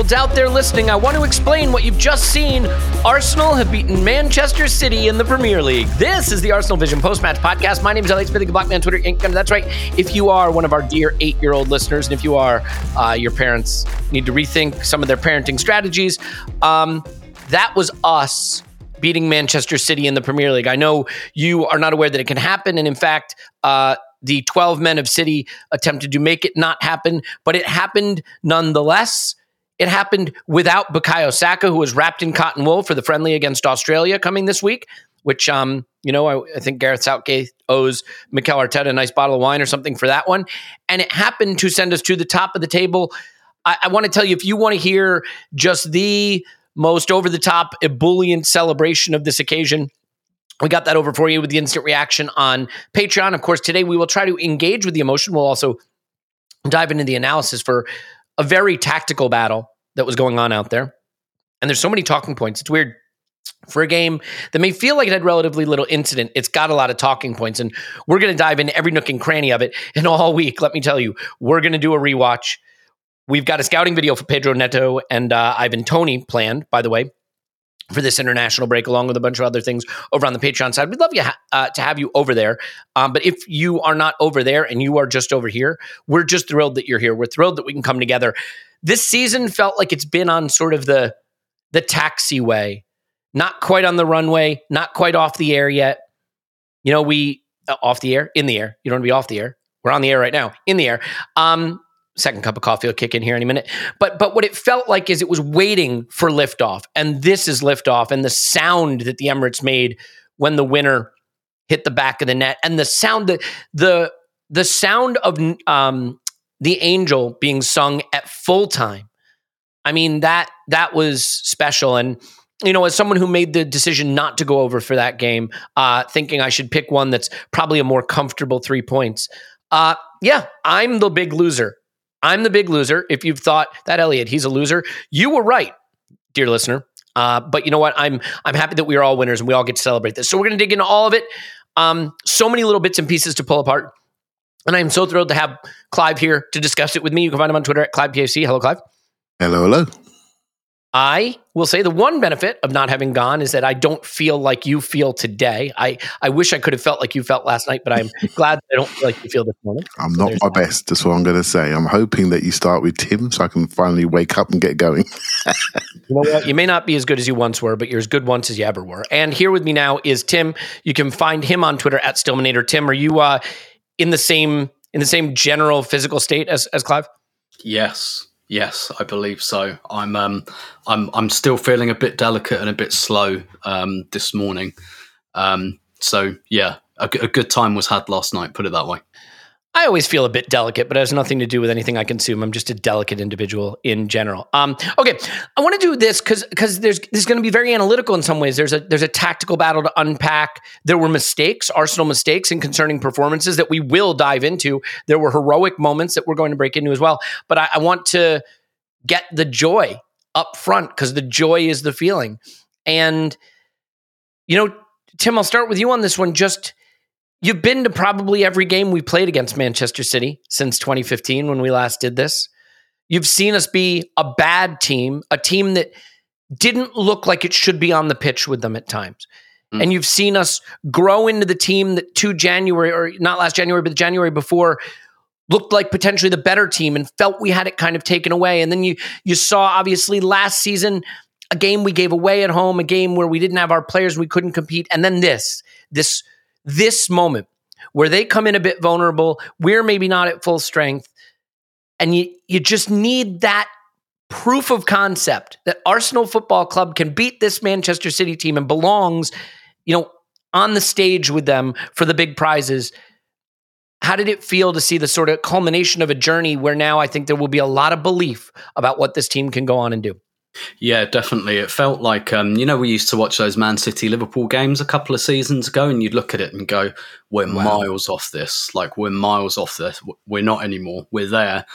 Olds out there listening, I want to explain what you've just seen. Arsenal have beaten Manchester City in the Premier League. This is the Arsenal Vision post match podcast. My name is Elliot Smith, Black Man Twitter. Inc. That's right. If you are one of our dear eight year old listeners, and if you are, uh, your parents need to rethink some of their parenting strategies. Um, that was us beating Manchester City in the Premier League. I know you are not aware that it can happen. And in fact, uh, the 12 men of City attempted to make it not happen, but it happened nonetheless. It happened without Bukayo Saka, who was wrapped in cotton wool for the friendly against Australia coming this week, which, um, you know, I, I think Gareth Southgate owes Mikel Arteta a nice bottle of wine or something for that one. And it happened to send us to the top of the table. I, I want to tell you, if you want to hear just the most over the top ebullient celebration of this occasion, we got that over for you with the instant reaction on Patreon. Of course, today we will try to engage with the emotion. We'll also dive into the analysis for a very tactical battle that was going on out there. And there's so many talking points. It's weird. For a game that may feel like it had relatively little incident, it's got a lot of talking points. And we're going to dive into every nook and cranny of it. And all week, let me tell you, we're going to do a rewatch. We've got a scouting video for Pedro Neto and uh, Ivan Toney planned, by the way, for this international break, along with a bunch of other things over on the Patreon side. We'd love you ha- uh, to have you over there. Um, but if you are not over there and you are just over here, we're just thrilled that you're here. We're thrilled that we can come together. This season felt like it's been on sort of the the taxiway, not quite on the runway, not quite off the air yet. You know, we uh, off the air, in the air. You don't want to be off the air. We're on the air right now, in the air. Um, second cup of coffee will kick in here any minute. But but what it felt like is it was waiting for liftoff, and this is liftoff, and the sound that the Emirates made when the winner hit the back of the net, and the sound that the the sound of um, the angel being sung at full time. I mean that that was special, and you know, as someone who made the decision not to go over for that game, uh, thinking I should pick one that's probably a more comfortable three points. Uh, yeah, I'm the big loser. I'm the big loser. If you've thought that Elliot, he's a loser, you were right, dear listener. Uh, but you know what? I'm I'm happy that we are all winners and we all get to celebrate this. So we're to dig into all of it. Um, so many little bits and pieces to pull apart. And I am so thrilled to have Clive here to discuss it with me. You can find him on Twitter at ClivePFC. Hello, Clive. Hello, hello. I will say the one benefit of not having gone is that I don't feel like you feel today. I, I wish I could have felt like you felt last night, but I'm glad that I don't feel like you feel this morning. I'm So not my that. best. That's what I'm going to say. I'm hoping that you start with Tim so I can finally wake up and get going. You know what? You may not be as good as you once were, but you're as good once as you ever were. And here with me now is Tim. You can find him on Twitter at Stillmanator. Tim, are you uh, in the same in the same general physical state as as Clive? Yes, yes, I believe so. I'm um I'm I'm still feeling a bit delicate and a bit slow um this morning. Um so yeah, a good time was had last night, put it that way. I always feel a bit delicate, but it has nothing to do with anything I consume. I'm just a delicate individual in general. Um, okay, I want to do this because because there's this is going to be very analytical in some ways. There's a there's a tactical battle to unpack. There were mistakes, Arsenal mistakes, and concerning performances that we will dive into. There were heroic moments that we're going to break into as well. But I, I want to get the joy up front because the joy is the feeling. And you know, Tim, I'll start with you on this one. Just You've been to probably every game we played against Manchester City since 2015 when we last did this. You've seen us be a bad team, a team that didn't look like it should be on the pitch with them at times. Mm. And you've seen us grow into the team that two January, or not last January, but the January before, looked like potentially the better team and felt we had it kind of taken away. And then you you saw obviously last season a game we gave away at home, a game where we didn't have our players, we couldn't compete, and then this this this moment where they come in a bit vulnerable, we're maybe not at full strength, and you you just need that proof of concept that Arsenal Football Club can beat this Manchester City team and belongs, you know, on the stage with them for the big prizes. How did it feel to see the sort of culmination of a journey where now I think there will be a lot of belief about what this team can go on and do? Yeah, definitely. It felt like um, you know we used to watch those Man City Liverpool games a couple of seasons ago, and you'd look at it and go, "We're wow. miles off this. Like we're miles off this. We're not anymore. We're there."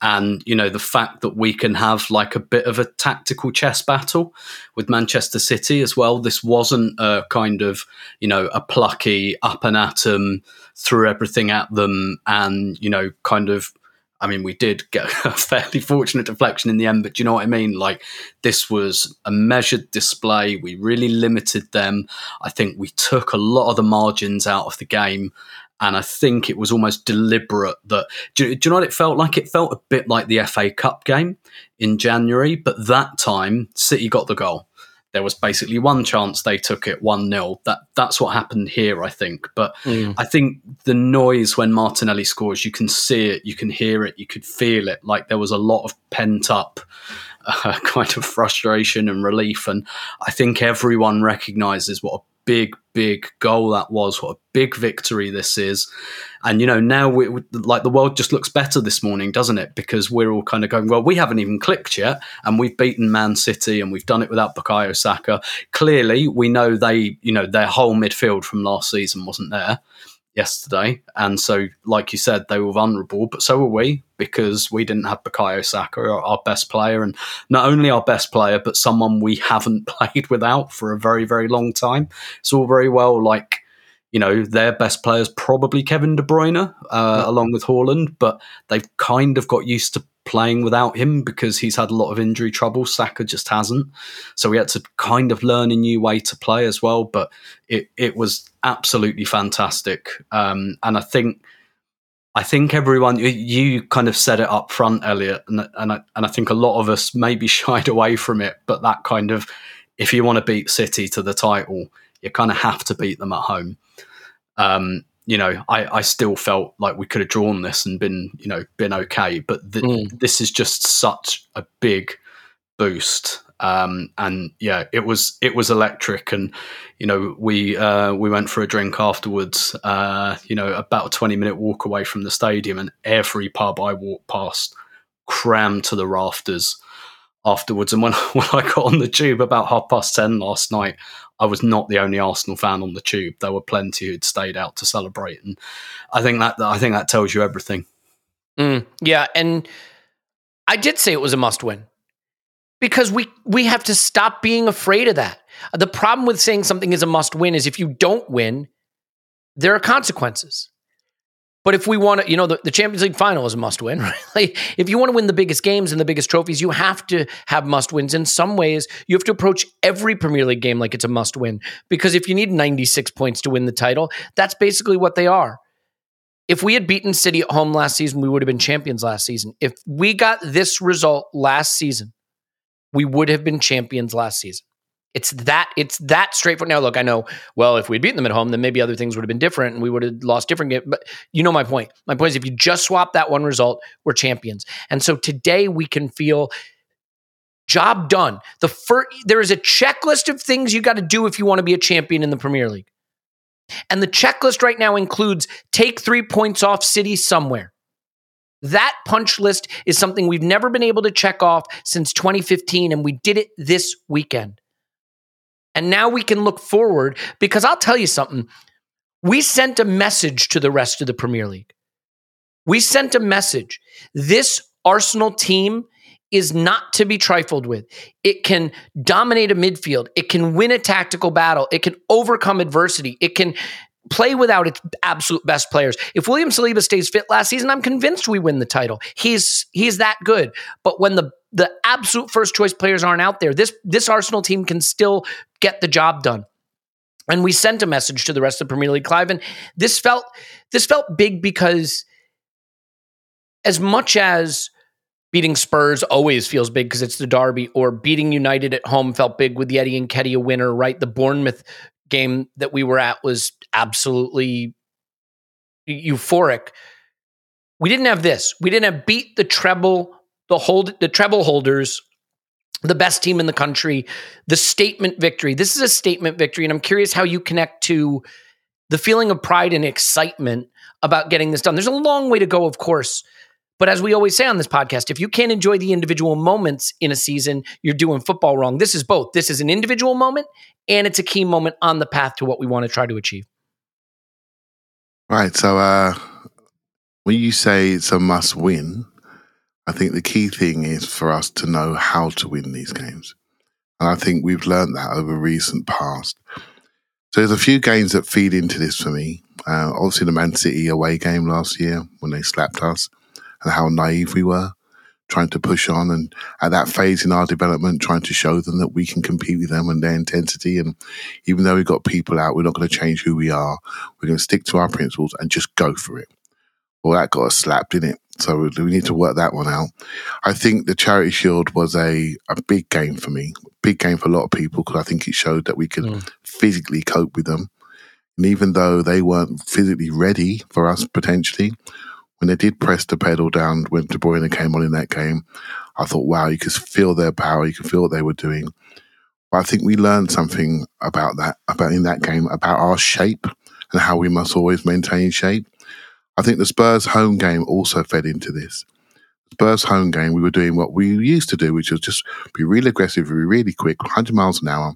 And you know the fact that we can have like a bit of a tactical chess battle with Manchester City as well. This wasn't a kind of you know a plucky up and at them, threw everything at them, and you know kind of I mean, we did get a fairly fortunate deflection in the end, but do you know what I mean? Like, this was a measured display. We really limited them. I think we took a lot of the margins out of the game. And I think it was almost deliberate that. Do, do you know what it felt like? It felt a bit like the FA Cup game in January, but that time, City got the goal there was basically one chance they took it 1-0 that that's what happened here i think. But mm. i think the noise when martinelli scores you can see it you can hear it you could feel it. Like there was a lot of pent up uh, kind of frustration and relief. And i think everyone recognizes what a big, big goal that was. What a big victory this is. And, you know, now we, like the world just looks better this morning, doesn't it? Because we're all kind of going, well, we haven't even clicked yet. And we've beaten Man City and we've done it without Bukayo Saka. Clearly, we know they, you know, their whole midfield from last season wasn't there yesterday. And so, like you said, they were vulnerable, but so were we because we didn't have Bukayo Saka, our, best player, and not only our best player, but someone we haven't played without for a very, very long time. It's all very well like. You know, their best players probably Kevin De Bruyne, uh, along with Haaland, but they've kind of got used to playing without him because he's had a lot of injury trouble. Saka just hasn't. So we had to kind of learn a new way to play as well. But it, it was absolutely fantastic. Um, and I think I think everyone you kind of said it up front, Elliot, and and I, and I think a lot of us maybe shied away from it. But that kind of if you want to beat City to the title, you kind of have to beat them at home. Um, you know, I, I still felt like we could have drawn this and been, you know, been okay. But th- mm. this is just such a big boost. Um, and yeah, it was it was electric. And you know, we uh, we went for a drink afterwards. Uh, you know, about a twenty minute walk away from the stadium, and every pub I walked past crammed to the rafters afterwards. And when, when I got on the tube about half past 10 last night, I was not the only Arsenal fan on the tube. There were plenty who'd stayed out to celebrate. And I think that, I think that tells you everything. Mm, yeah. And I did say it was a must win because we, we have to stop being afraid of that. The problem with saying something is a must win is if you don't win, there are consequences. But if we want to, you know, the, the, Champions League final is a must win, right? Like, if you want to win the biggest games and the biggest trophies, you have to have must wins. In some ways, you have to approach every Premier League game like it's a must win. Because if you need 96 points to win the title, that's basically what they are. If we had beaten City at home last season, we would have been champions last season. If we got this result last season, we would have been champions last season. It's that it's that straightforward. Now, look, I know. Well, if we'd beaten them at home, then maybe other things would have been different, and we would have lost different games. But you know my point. My point is, if you just swap that one result, we're champions. And so today we can feel job done. The first there is a checklist of things you got to do if you want to be a champion in the Premier League. And the checklist right now includes take three points off City somewhere. That punch list is something we've never been able to check off since 2015, and we did it this weekend. And now we can look forward because I'll tell you something. We sent a message to the rest of the Premier League. We sent a message. This Arsenal team is not to be trifled with. It can dominate a midfield. It can win a tactical battle. It can overcome adversity. It can play without its absolute best players. If William Saliba stays fit last season, I'm convinced we win the title. He's he's that good. But when the the absolute first choice players aren't out there, this this Arsenal team can still get the job done. And we sent a message to the rest of the Premier League, Clive, and this felt this felt big because as much as beating Spurs always feels big because it's the derby, or beating United at home felt big with the Eddie Nketiah winner, right? The Bournemouth game that we were at was absolutely euphoric. We didn't have this. We didn't have beat the treble, the hold the treble holders, the best team in the country, the statement victory. This is a statement victory, and I'm curious how you connect to the feeling of pride and excitement about getting this done. There's a long way to go, of course. But as we always say on this podcast, if you can't enjoy the individual moments in a season, you're doing football wrong. This is both. This is an individual moment and it's a key moment on the path to what we want to try to achieve. Right. So uh, when you say it's a must win, I think the key thing is for us to know how to win these games. And I think we've learned that over recent past. So there's a few games that feed into this for me. Uh, obviously, the Man City away game last year when they slapped us and how naive we were trying to push on and at that phase in our development trying to show them that we can compete with them and their intensity. And even though we've got people out we're not going to change who we are. We're going to stick to our principles and just go for it. Well that got us slapped in it? So we need to work that one out. I think the charity shield was a, a big game for me big game for a lot of people because i think it showed that we could mm. physically cope with them. And even though they weren't physically ready for us potentially when they did press the pedal down when De Bruyne came on in that game, I thought, wow, you could feel their power, you could feel what they were doing. But I think we learned something about that, about in that game, about our shape and how we must always maintain shape. I think the Spurs home game also fed into this. Spurs home game, we were doing what we used to do, which was just be really aggressive, be really quick, 100 miles an hour,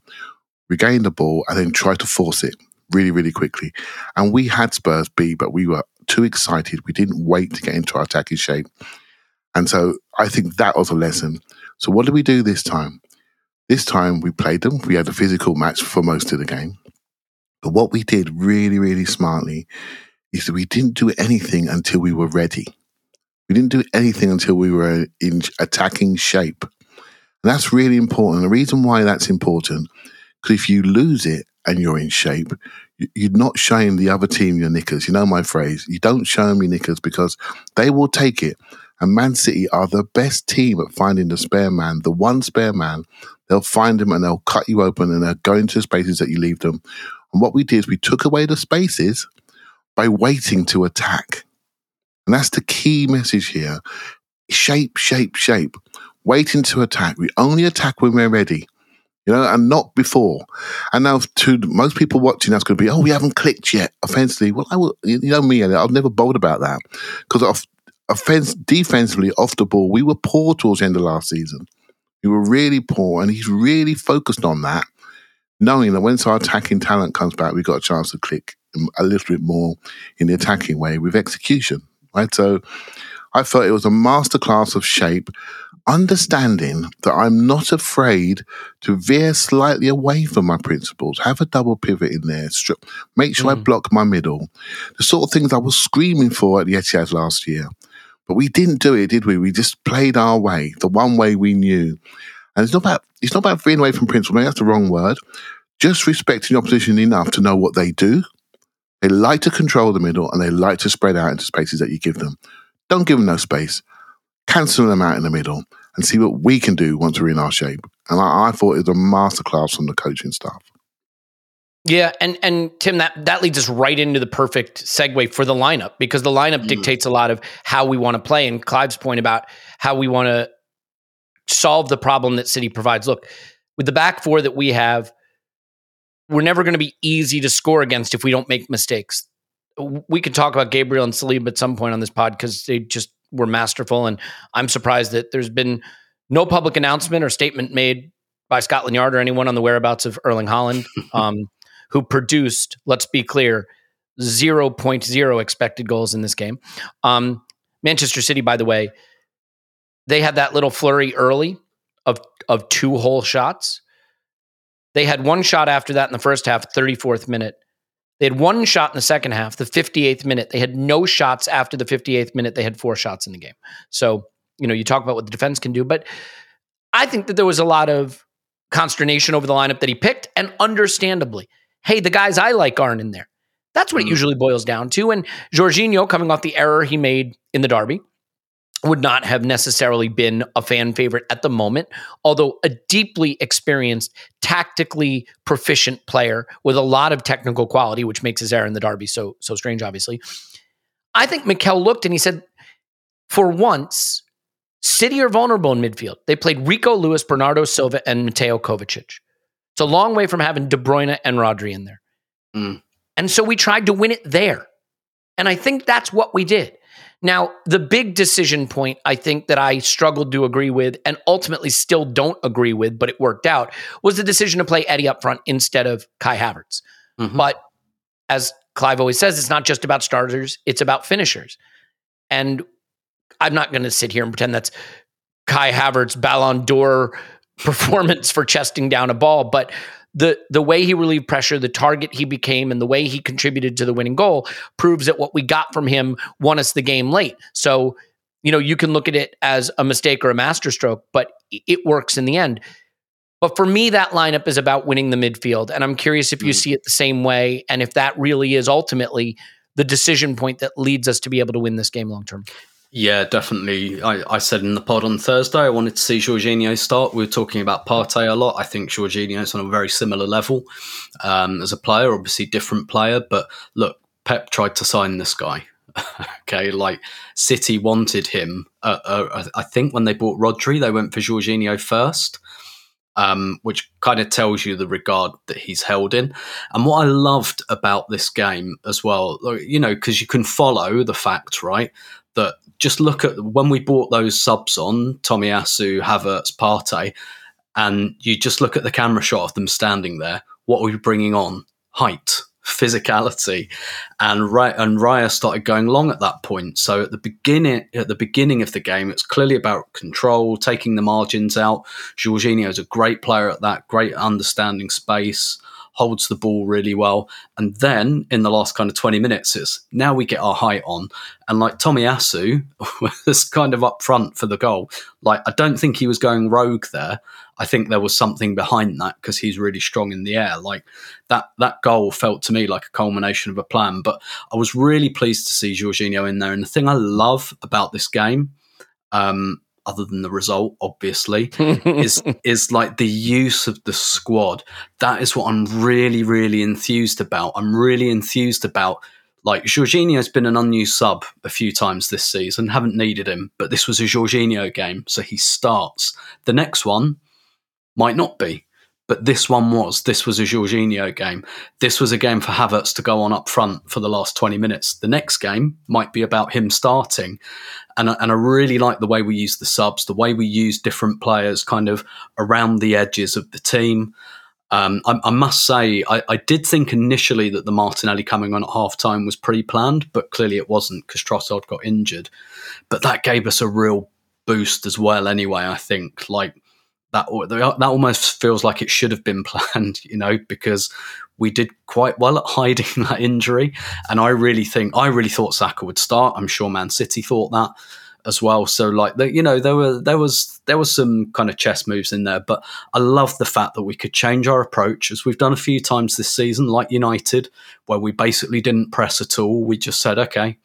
regain the ball, and then try to force it really, really quickly. And we had Spurs B, but we were too excited. We didn't wait to get into our attacking shape. And so I think that was a lesson. So what did we do this time? This time we played them. We had a physical match for most of the game. But what we did really, really smartly is that we didn't do anything until we were ready. We didn't do anything until we were in attacking shape. And that's really important. The reason why that's important, because if you lose it and you're in shape, you're not showing the other team your knickers. You know my phrase. You don't show them your knickers because they will take it. And Man City are the best team at finding the spare man, the one spare man. They'll find him and they'll cut you open and they'll go into the spaces that you leave them. And what we did is we took away the spaces by waiting to attack. And that's the key message here. Shape, shape, shape. Waiting to attack. We only attack when we're ready you know, and not before. And now, to most people watching, that's going to be, oh, we haven't clicked yet. Offensively, well, I will, you know me, I've never bothered about that because off, offense, defensively, off the ball, we were poor towards the end of last season. We were really poor, and he's really focused on that, knowing that once our attacking talent comes back, we've got a chance to click a little bit more in the attacking way with execution, right? So I felt it was a masterclass of shape understanding that I'm not afraid to veer slightly away from my principles, have a double pivot in there, strip, make sure mm. I block my middle, the sort of things I was screaming for at the Etihad last year. But we didn't do it, did we? We just played our way, the one way we knew. And it's not about it's not about veering away from principle. Maybe that's the wrong word. Just respecting the opposition enough to know what they do. They like to control the middle and they like to spread out into spaces that you give them. Don't give them no space cancel them out in the middle and see what we can do once we're in our shape. And I, I thought it was a masterclass from the coaching staff. Yeah, and and Tim, that that leads us right into the perfect segue for the lineup because the lineup mm. dictates a lot of how we want to play. And Clive's point about how we want to solve the problem that City provides. Look, with the back four that we have, we're never going to be easy to score against if we don't make mistakes. We could talk about Gabriel and Saliba at some point on this pod because they just were masterful. And I'm surprised that there's been no public announcement or statement made by Scotland Yard or anyone on the whereabouts of Erling Haaland, um, who produced, let's be clear, 0.0 expected goals in this game. Um, Manchester City, by the way, they had that little flurry early of of two whole shots. They had one shot after that in the first half, 34th minute. They had one shot in the second half, the 58th minute. They had no shots after the 58th minute. They had four shots in the game. So, you know, you talk about what the defense can do, but I think that there was a lot of consternation over the lineup that he picked, and understandably, hey, the guys I like aren't in there. That's what it mm-hmm. usually boils down to. And Jorginho, coming off the error he made in the derby, would not have necessarily been a fan favorite at the moment, although a deeply experienced, tactically proficient player with a lot of technical quality, which makes his error in the derby so so strange, obviously. I think Mikel looked and he said, for once, City are vulnerable in midfield. They played Rico Lewis, Bernardo Silva, and Mateo Kovacic. It's a long way from having De Bruyne and Rodri in there. Mm. And so we tried to win it there. And I think that's what we did. Now, the big decision point I think that I struggled to agree with and ultimately still don't agree with, but it worked out, was the decision to play Eddie up front instead of Kai Havertz. Mhm. But as Clive always says, it's not just about starters, it's about finishers. And I'm not going to sit here and pretend that's Kai Havertz Ballon d'Or performance for chesting down a ball, but the the way he relieved pressure, the target he became, and the way he contributed to the winning goal proves that what we got from him won us the game late. So, you know, you can look at it as a mistake or a masterstroke, but it works in the end. But for me, that lineup is about winning the midfield. And I'm curious if you Mm. see it the same way and if that really is ultimately the decision point that leads us to be able to win this game long term. Yeah, definitely. I, I said in the pod on Thursday, I wanted to see Jorginho start. We were talking about Partey a lot. I think Jorginho is on a very similar level um, as a player, obviously different player. But look, Pep tried to sign this guy. okay, like City wanted him. Uh, uh, I think when they bought Rodri, they went for Jorginho first. Um, which kind of tells you the regard that he's held in. And what I loved about this game as well, you know, because you can follow the fact, right, that just look at when we bought those subs on Tomiyasu, Havertz, Partey, and you just look at the camera shot of them standing there. What were we bringing on? Height, physicality, and right and Raya started going long at that point. So at the beginning, at the beginning of the game, it's clearly about control, taking the margins out. Jorginho is a great player at that, great understanding space, holds the ball really well. And then in the last kind of 20 minutes, it's now we get our height on. And like Tomiyasu was kind of up front for the goal. Like, I don't think he was going rogue there. I think there was something behind that because he's really strong in the air. Like that, that goal felt to me like a culmination of a plan. But I was really pleased to see Jorginho in there. And the thing I love about this game, um, other than the result, obviously, is is like the use of the squad. That is what I'm really, really enthused about. I'm really enthused about. Like Jorginho's been an unused sub a few times this season, haven't needed him, but this was a Jorginho game, so he starts. The next one might not be, but this one was. This was a Jorginho game. This was a game for Havertz to go on up front for the last 20 minutes. The next game might be about him starting. And, and I really like the way we use the subs, the way we use different players kind of around the edges of the team. Um, I, I must say, I, I did think initially that the Martinelli coming on at half time was pre planned, but clearly it wasn't because Trossard got injured. But that gave us a real boost as well, anyway, I think. Like, that that almost feels like it should have been planned, you know, because we did quite well at hiding that injury. And I really think I really thought Saka would start. I'm sure Man City thought that as well. So like you know there were there was there was some kind of chess moves in there, but I love the fact that we could change our approach as we've done a few times this season, like United, where we basically didn't press at all. We just said, okay,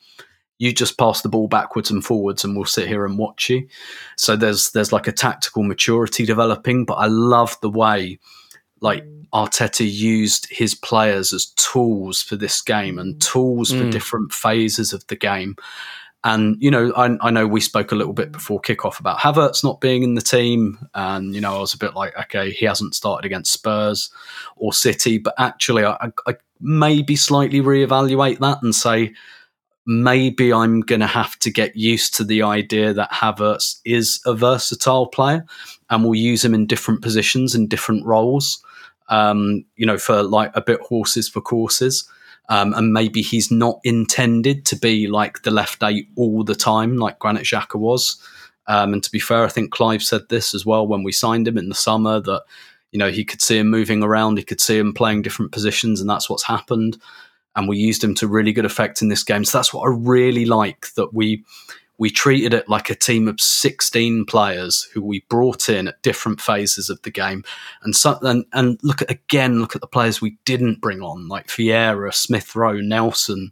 you just pass the ball backwards and forwards and we'll sit here and watch you. So there's there's like a tactical maturity developing, but I love the way like Arteta used his players as tools for this game and tools for Mm. different phases of the game. And, you know, I, I, know we spoke a little bit before kickoff about Havertz not being in the team. And, you know, I was a bit like, okay, he hasn't started against Spurs or City. But actually, I, I maybe slightly reevaluate that and say, maybe I'm going to have to get used to the idea that Havertz is a versatile player and we'll use him in different positions and different roles, um, you know, for like a bit horses for courses. Um, and maybe he's not intended to be like the left eight all the time, like Granit Xhaka was. Um, and to be fair, I think Clive said this as well when we signed him in the summer that you know he could see him moving around, he could see him playing different positions, and that's what's happened. And we used him to really good effect in this game. So that's what I really like that we we treated it like a team of 16 players who we brought in at different phases of the game. And so, and, and look at again, look at the players we didn't bring on, like Vieira, Smith Rowe, Nelson,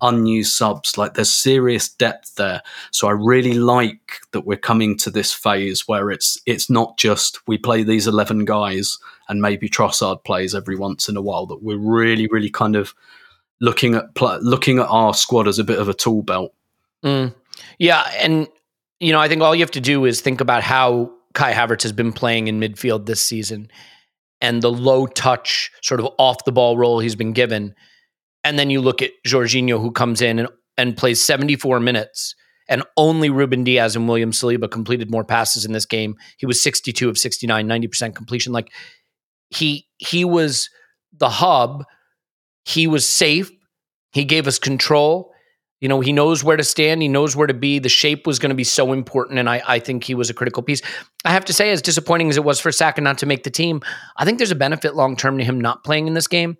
unused subs. Like there's serious depth there. So I really like that we're coming to this phase where it's it's not just we play these 11 guys and maybe Trossard plays every once in a while. That we're really, really kind of looking at pl- looking at our squad as a bit of a tool belt. Mm. Yeah, and you know, I think all you have to do is think about how Kai Havertz has been playing in midfield this season and the low touch sort of off the ball role he's been given. And then you look at Jorginho who comes in and, and plays 74 minutes and only Ruben Dias and William Saliba completed more passes in this game. He was 62 of 69, 90% completion. Like he he was the hub. He was safe. He gave us control. You know, he knows where to stand. He knows where to be. The shape was going to be so important, and I, I think he was a critical piece. I have to say, as disappointing as it was for Saka not to make the team, I think there's a benefit long term to him not playing in this game.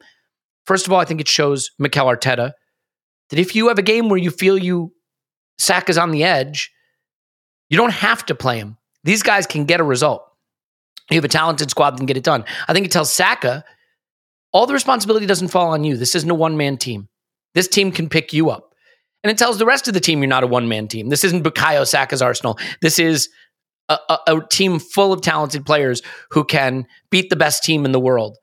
First of all, I think it shows Mikel Arteta that if you have a game where you feel you Saka's on the edge, you don't have to play him. These guys can get a result. You have a talented squad that can get it done. I think it tells Saka all the responsibility doesn't fall on you. This isn't a one man team. This team can pick you up. And it tells the rest of the team you're not a one man team. This isn't Bukayo Saka's Arsenal. This is a, a, a, team full of talented players who can beat the best team in the world.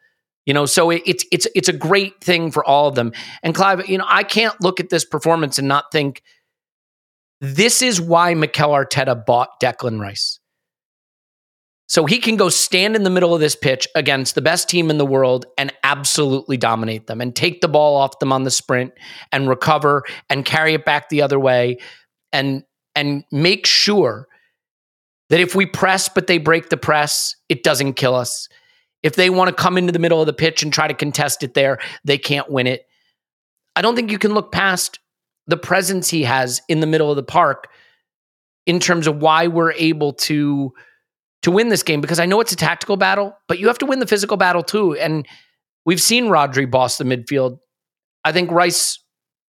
You know, so it, it's it's it's a great thing for all of them. And Clive, you know, I can't look at this performance and not think this is why Mikel Arteta bought Declan Rice. So he can go stand in the middle of this pitch against the best team in the world and absolutely dominate them and take the ball off them on the sprint and recover and carry it back the other way and and make sure that if we press but they break the press, it doesn't kill us. If they want to come into the middle of the pitch and try to contest it there, they can't win it. I don't think you can look past the presence he has in the middle of the park in terms of why we're able to to win this game because I know it's a tactical battle, but you have to win the physical battle too. And we've seen Rodri boss the midfield. I think Rice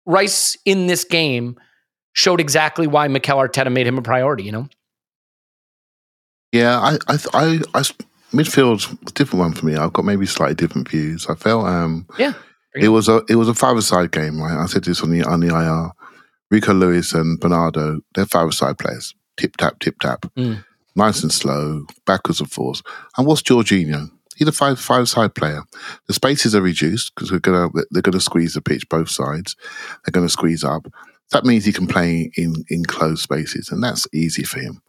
Rice in this game showed exactly why Mikel Arteta made him a priority. You know. Yeah, I, I, I, I midfield's a different one for me. I've got maybe slightly different views. I felt, um, yeah, it was a, it was a five-a-side game. Right? I said this on the on the IR. Rico Lewis and Bernardo, they're five-a-side players. Tip tap, tip tap. Mm nice and slow, backwards and forwards. And what's Jorginho? He's a five five side player. The spaces are reduced because we're gonna they're gonna squeeze the pitch both sides. They're gonna squeeze up. That means he can play in in closed spaces, and that's easy for him.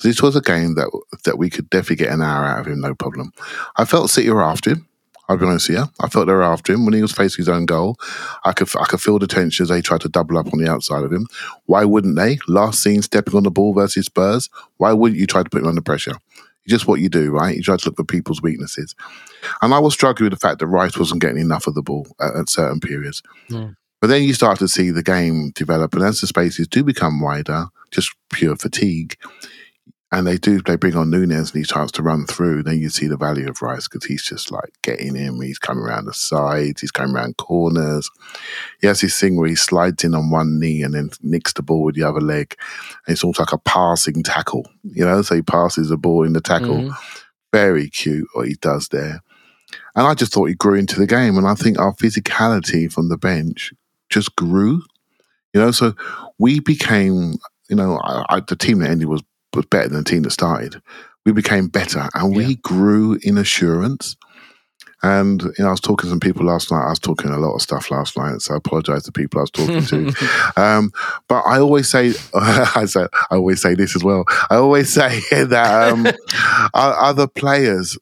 So this was a game that that we could definitely get an hour out of him, no problem. I felt City were after him. I'll be honest here. I felt they were after him when he was facing his own goal. I could I could feel the tension as they tried to double up on the outside of him. Why wouldn't they? Last seen stepping on the ball versus Spurs. Why wouldn't you try to put him under pressure? It's just what you do, right? You try to look for people's weaknesses. And I was struggling with the fact that Rice wasn't getting enough of the ball at, at certain periods. Mm. But then you start to see the game develop, and as the spaces do become wider, just pure fatigue, and they do they bring on Nunes and he starts to run through, then you see the value of Rice because he's just like getting him. He's coming around the sides, he's coming around corners. He has this thing where he slides in on one knee and then nicks the ball with the other leg. And it's almost like a passing tackle, you know. So he passes the ball in the tackle. Mm-hmm. Very cute what he does there. And I just thought he grew into the game. And I think our physicality from the bench just grew. You know, so we became, you know, I, I, the team that ended was was better than the team that started. We became better and we grew in assurance. And you know, I was talking to some people last night. I was talking a lot of stuff last night, so I apologize to people I was talking to. um, but I always say, I say, I always say this as well. I always say that um, other players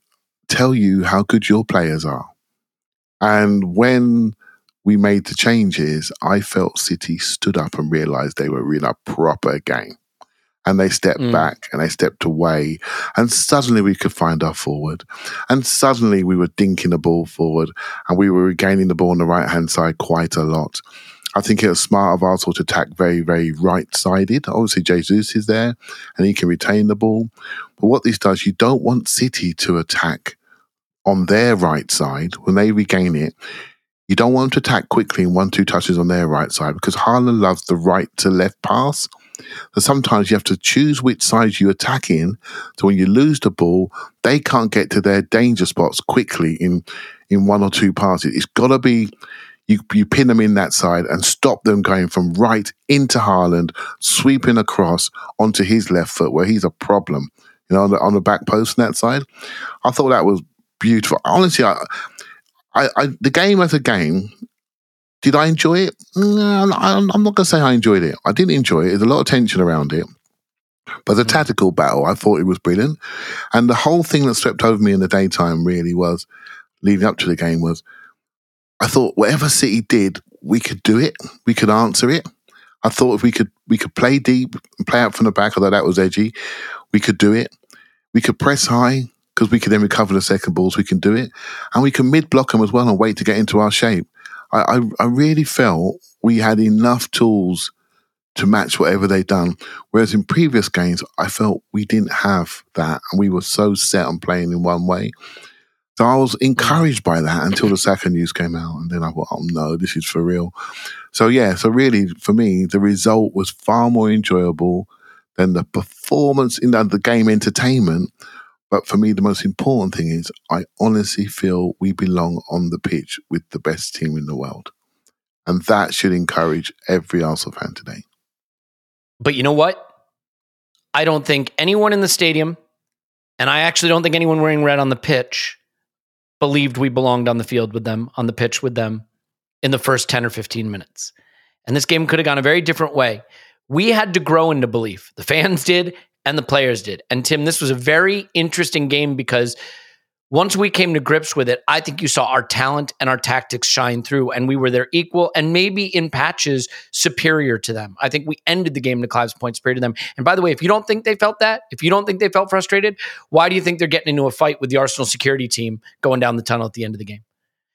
tell you how good your players are, and when we made the changes, I felt City stood up and realized they were in a proper game and they stepped mm. back and they stepped away and suddenly we could find our forward and suddenly we were dinking the ball forward and we were regaining the ball on the right hand side quite a lot I think it was smart of Arsenal to attack very, very right sided. Obviously, Jesus is there and he can retain the ball. But what this does, you don't want City to attack on their right side when they regain it. You don't want them to attack quickly in one, two touches on their right side because Haaland loves the right to left pass. So sometimes you have to choose which side you attack in. So when you lose the ball, they can't get to their danger spots quickly in in one or two passes. It's got to be you you pin them in that side and stop them going from right into Haaland, sweeping across onto his left foot where he's a problem. You know, on the, on the back post on that side. I thought that was beautiful. Honestly, I, I, I the game as a game did I enjoy it? No, I'm not going to say I enjoyed it. I didn't enjoy it. There's a lot of tension around it. But the hmm. tactical battle, I thought it was brilliant. And the whole thing that swept over me in the daytime really was, leading up to the game, was I thought whatever City did, we could do it. We could answer it. I thought if we could we could play deep and play out from the back, although that was edgy, we could do it. We could press high because we could then recover the second balls. We can do it, and we can mid block them as well and wait to get into our shape. I, I, I really felt we had enough tools to match whatever they'd done. Whereas in previous games, I felt we didn't have that and we were so set on playing in one way. So I was encouraged by that until the second news came out. And then I thought, oh no, this is for real. So yeah, so really for me, the result was far more enjoyable than the performance in the, the game entertainment. But for me, the most important thing is I honestly feel we belong on the pitch with the best team in the world. And that should encourage every Arsenal fan today. But you know what? I don't think anyone in the stadium, and I actually don't think anyone wearing red on the pitch, believed we belonged on the field with them, on the pitch with them in the first 10 or 15 minutes. And this game could have gone a very different way. We had to grow into belief. The fans did, and the players did. And Tim, this was a very interesting game because once we came to grips with it, I think you saw our talent and our tactics shine through, and we were their equal and maybe in patches superior to them. I think we ended the game to Clive's point superior to them. And by the way, if you don't think they felt that, if you don't think they felt frustrated, why do you think they're getting into a fight with the Arsenal security team going down the tunnel at the end of the game?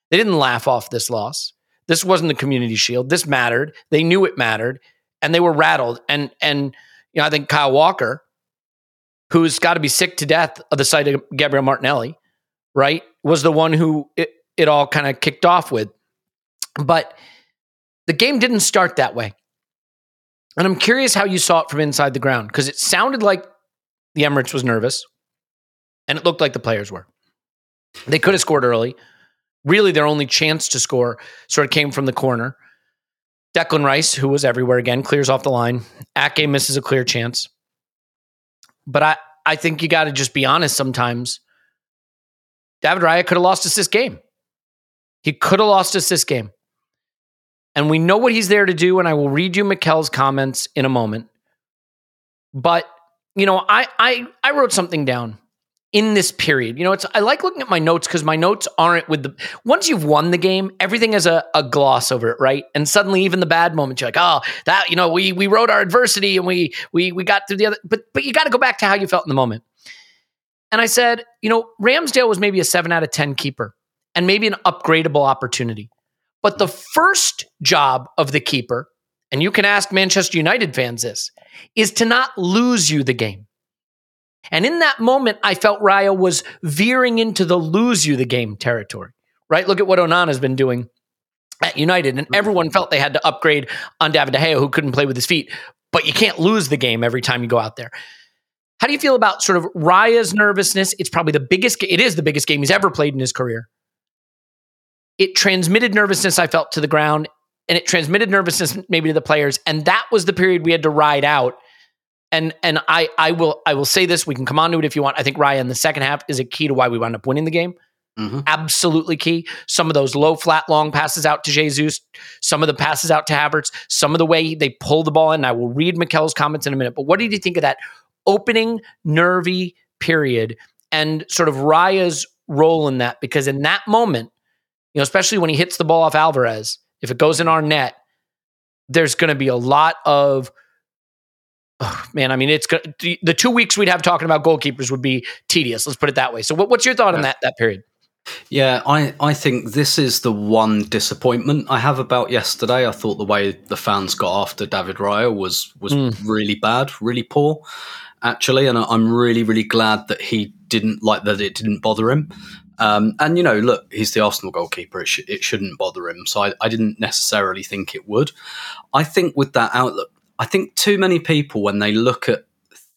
They didn't laugh off this loss. This wasn't the community shield. This mattered. They knew it mattered, and they were rattled. And and you know, I think Kyle Walker who's got to be sick to death of the sight of Gabriel Martinelli, right? Was the one who it, it all kind of kicked off with. But the game didn't start that way. And I'm curious how you saw it from inside the ground because it sounded like the Emirates was nervous and it looked like the players were. They could have scored early. Really, their only chance to score sort of came from the corner. Declan Rice, who was everywhere again, clears off the line. Ake misses a clear chance. But I, I think you got to just be honest sometimes. David Raya could have lost us this game. He could have lost us this game. And we know what he's there to do. And I will read you Mikel's comments in a moment. But, you know, I I I wrote something down in this period. You know, it's I like looking at my notes because my notes aren't with the once you've won the game, everything is a, a gloss over it, right? And suddenly even the bad moments, you're like, oh, that, you know, we we wrote our adversity and we we we got through the other but but you got to go back to how you felt in the moment. And I said, you know, Ramsdale was maybe a seven out of 10 keeper and maybe an upgradable opportunity. But the first job of the keeper, and you can ask Manchester United fans this, is to not lose you the game. And in that moment, I felt Raya was veering into the lose you the game territory, right? Look at what Onana has been doing at United. And mm-hmm. everyone felt they had to upgrade on David De Gea, who couldn't play with his feet. But you can't lose the game every time you go out there. How do you feel about sort of Raya's nervousness? It's probably the biggest, it is the biggest game he's ever played in his career. It transmitted nervousness, I felt, to the ground, and it transmitted nervousness maybe to the players. And that was the period we had to ride out and and I I will I will say this. We can come on to it if you want. I think Raya in the second half is a key to why we wound up winning the game. Mhm. Absolutely key. Some of those low, flat, long passes out to Jesus, some of the passes out to Havertz, some of the way they pull the ball in. I will read Mikel's comments in a minute. But what did you think of that opening nervy period and sort of Raya's role in that? Because in that moment, you know, especially when he hits the ball off Alvarez, if it goes in our net, there's going to be a lot of oh, man. I mean, it's the two weeks we'd have talking about goalkeepers would be tedious. Let's put it that way. So, what, what's your thought on that that period? Yeah, I, I think this is the one disappointment I have about yesterday. I thought the way the fans got after David Raya was was really bad, really poor, actually, and I- I'm really really glad that he didn't like that it didn't bother him. Um, and you know, look, he's the Arsenal goalkeeper. It, sh- it shouldn't bother him. So I, I didn't necessarily think it would. I think with that outlook, I think too many people when they look at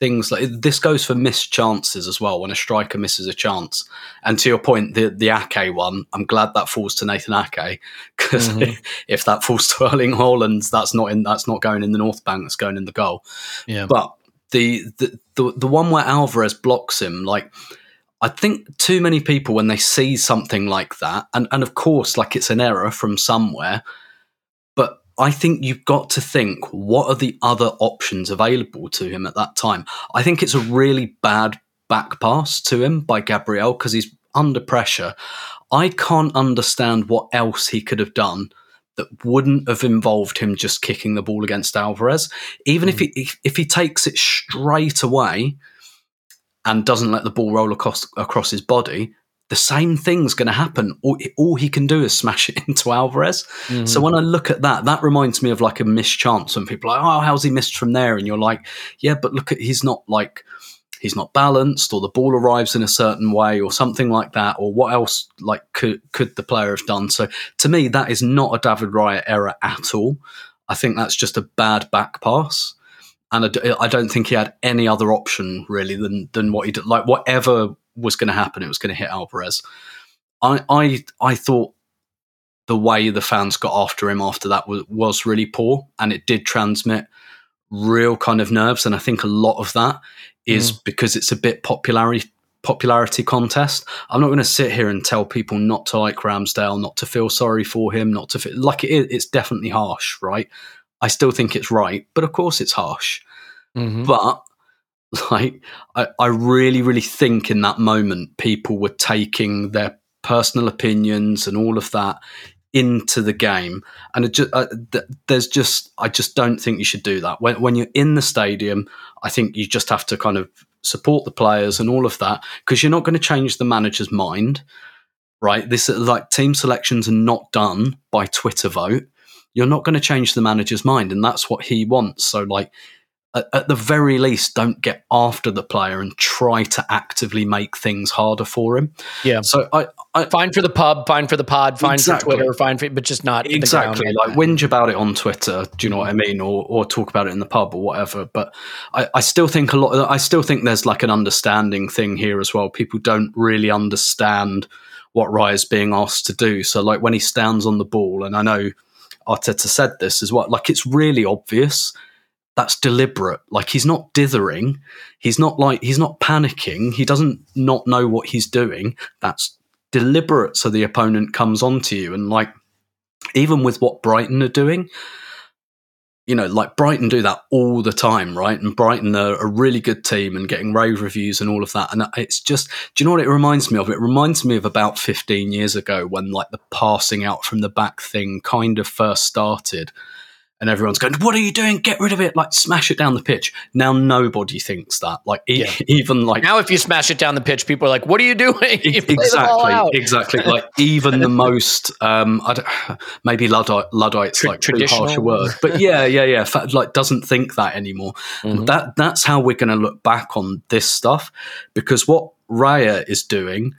things like this goes for missed chances as well. When a striker misses a chance, and to your point, the the Ake one, I'm glad that falls to Nathan Ake because mm-hmm. if that falls to Erling Haaland, that's not in that's not going in the North Bank. That's going in the goal. Yeah. But the the the, the one where Alvarez blocks him, like. I think too many people when they see something like that, and, and of course, like it's an error from somewhere, I think you've got to think what are the other options available to him at that time. I think it's a really bad back pass to him by Gabriel because he's under pressure. I can't understand what else he could have done that wouldn't have involved him just kicking the ball against Alvarez. Even if hmm. he if, if he takes it straight away and doesn't let the ball roll across across his body, the same thing's going to happen. All, all he can do is smash it into Alvarez. So mm. when I look at that, that reminds me of like a missed chance when people are like, oh, how's he missed from there? And you're like, yeah, but look at he's not like he's not balanced or the ball arrives in a certain way or something like that or what else like could could the player have done so to me that is not a david raya error at all i think that's just a bad back pass and I don't think he had any other option really than than what he did. Like whatever was going to happen, it was going to hit Alvarez. I I I thought the way the fans got after him after that was was really poor, and it did transmit real kind of nerves. And I think a lot of that is mm. because it's a bit popularity popularity contest. I'm not going to sit here and tell people not to like Ramsdale, not to feel sorry for him, not to feel like it is. It's definitely harsh, right? I still think it's right, but of course it's harsh. Mm-hmm. But like, I, I really, really think in that moment people were taking their personal opinions and all of that into the game, and just, uh, th- there's just, I just don't think you should do that. When when you're in the stadium, I think you just have to kind of support the players and all of that because you're not going to change the manager's mind, right? This like team selections are not done by Twitter vote you're not going to change the manager's mind and that's what he wants so like at, at the very least don't get after the player and try to actively make things harder for him. Yeah. so i, I Fine for the pub, fine for the pod, fine Exactly. for Twitter, fine for, but just not exactly. like whinge about it on twitter do you know what i mean? Or, or talk about it in the pub or whatever. But I, I still think a lot i still think there's like an understanding thing here as well. People don't really understand what Raya's being asked to do. So like when he stands on the ball and i know arteta said this as well like it's really obvious that's deliberate like he's not dithering he's not like he's not panicking he doesn't not know what he's doing that's deliberate so the opponent comes onto you and like even with what Brighton are doing, you know, like Brighton do that all the time, right? And Brighton are a really good team and getting rave reviews and all of that. And it's just, do you know what it reminds me of? It reminds me of about 15 years ago when like the passing out from the back thing kind of first started. And everyone's going, "What are you doing? Get rid of it! Like, smash it down the pitch." Now nobody thinks that. Like, e- Yeah. even like Now, if you smash it down the pitch, people are like, "What are you doing?" You play the ball exactly, exactly. Like even the most, um, I don't, maybe luddite, luddite's Tra- like too harsh a word, but yeah, yeah, yeah. Like doesn't think that anymore. Mm-hmm. That that's how we're going to look back on this stuff because what Raya is doing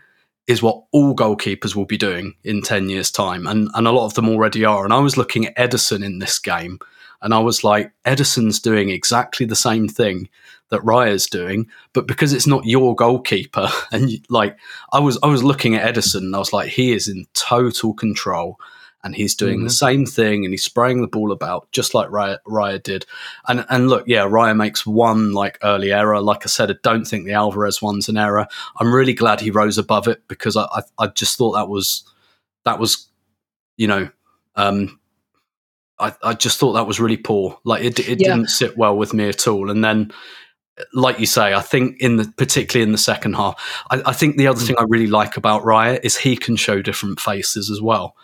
is what all goalkeepers will be doing in 10 years time and and a lot of them already are. And I was looking at Ederson in this game and I was like Ederson's doing exactly the same thing that Raya's doing but because it's not your goalkeeper and you, like I was I was looking at Edison and I was like he is in total control and he's doing mm-hmm. the same thing and he's spraying the ball about just like Raya, Raya, did. And and look, yeah, Raya makes one like early error. Like I said, I don't think the Alvarez one's an error. I'm really glad he rose above it because I I, I just thought that was that was you know um, I, I just thought that was really poor. Like it, it yeah. didn't sit well with me at all. And then, like you say, I think in the particularly in the second half, I, I think the other mm. thing I really like about Raya is he can show different faces as well.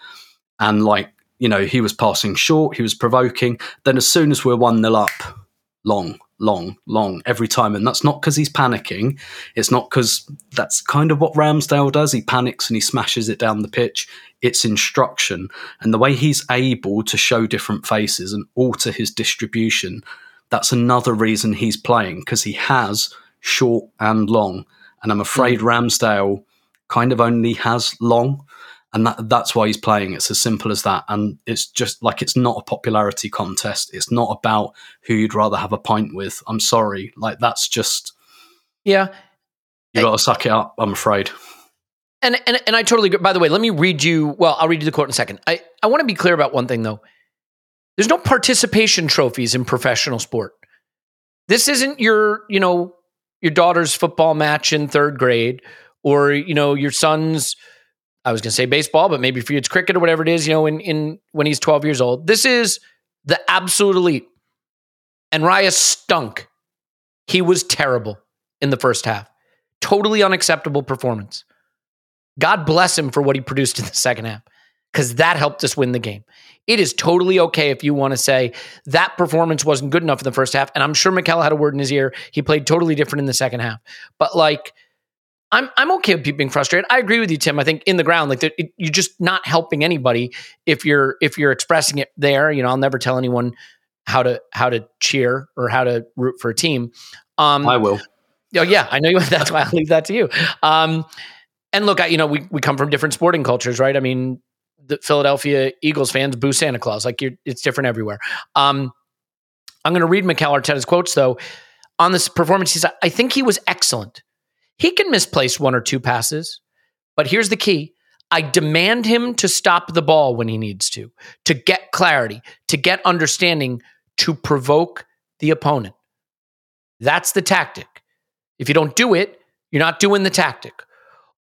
And like you know, he was passing short, he was provoking. Then as soon as we're one nil up, long, long, long every time. And that's not because he's panicking. It's not because that's kind of what Ramsdale does. He panics and he smashes it down the pitch. It's instruction. And the way he's able to show different faces and alter his distribution, that's another reason he's playing because he has short and long. And I'm afraid mm. Ramsdale kind of only has long and that that's why he's playing. It's as simple as that, and it's just like it's not a popularity contest. It's not about who you'd rather have a pint with. I'm sorry, like that's just yeah. You got to suck it up. I'm afraid. And, and and I totally agree. By the way, let me read you. Well, I'll read you the quote in a second. I I want to be clear about one thing though. There's no participation trophies in professional sport. This isn't your you know your daughter's football match in third grade or you know your son's I was going to say baseball, but maybe for you it's cricket or whatever it is, you know, in, in when he's 12 years old. This is the absolute elite. And Raya stunk. He was terrible in the first half. Totally unacceptable performance. God bless him for what he produced in the second half because that helped us win the game. It is totally okay if you want to say that performance wasn't good enough in the first half. And I'm sure Mikel had a word in his ear. He played totally different in the second half. But like, I'm I'm okay with people being frustrated. I agree with you, Tim. I think in the ground, like it, you're just not helping anybody if you're if you're expressing it there. You know, I'll never tell anyone how to how to cheer or how to root for a team. Um, I will. Oh yeah, I know you. That's why I'll leave that to you. Um, and look, I, you know, we we come from different sporting cultures, right? I mean, the Philadelphia Eagles fans boo Santa Claus. Like it's different everywhere. Um, I'm going to read Mikel Arteta's quotes though on this performance. He's, I think he was excellent. He can misplace one or two passes, but here's the key. I demand him to stop the ball when he needs to, to get clarity, to get understanding, to provoke the opponent. That's the tactic. If you don't do it, you're not doing the tactic.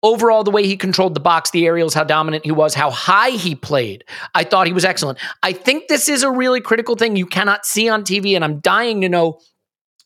Overall, the way he controlled the box, the aerials, how dominant he was, how high he played, I thought he was excellent. I think this is a really critical thing you cannot see on TV, and I'm dying to know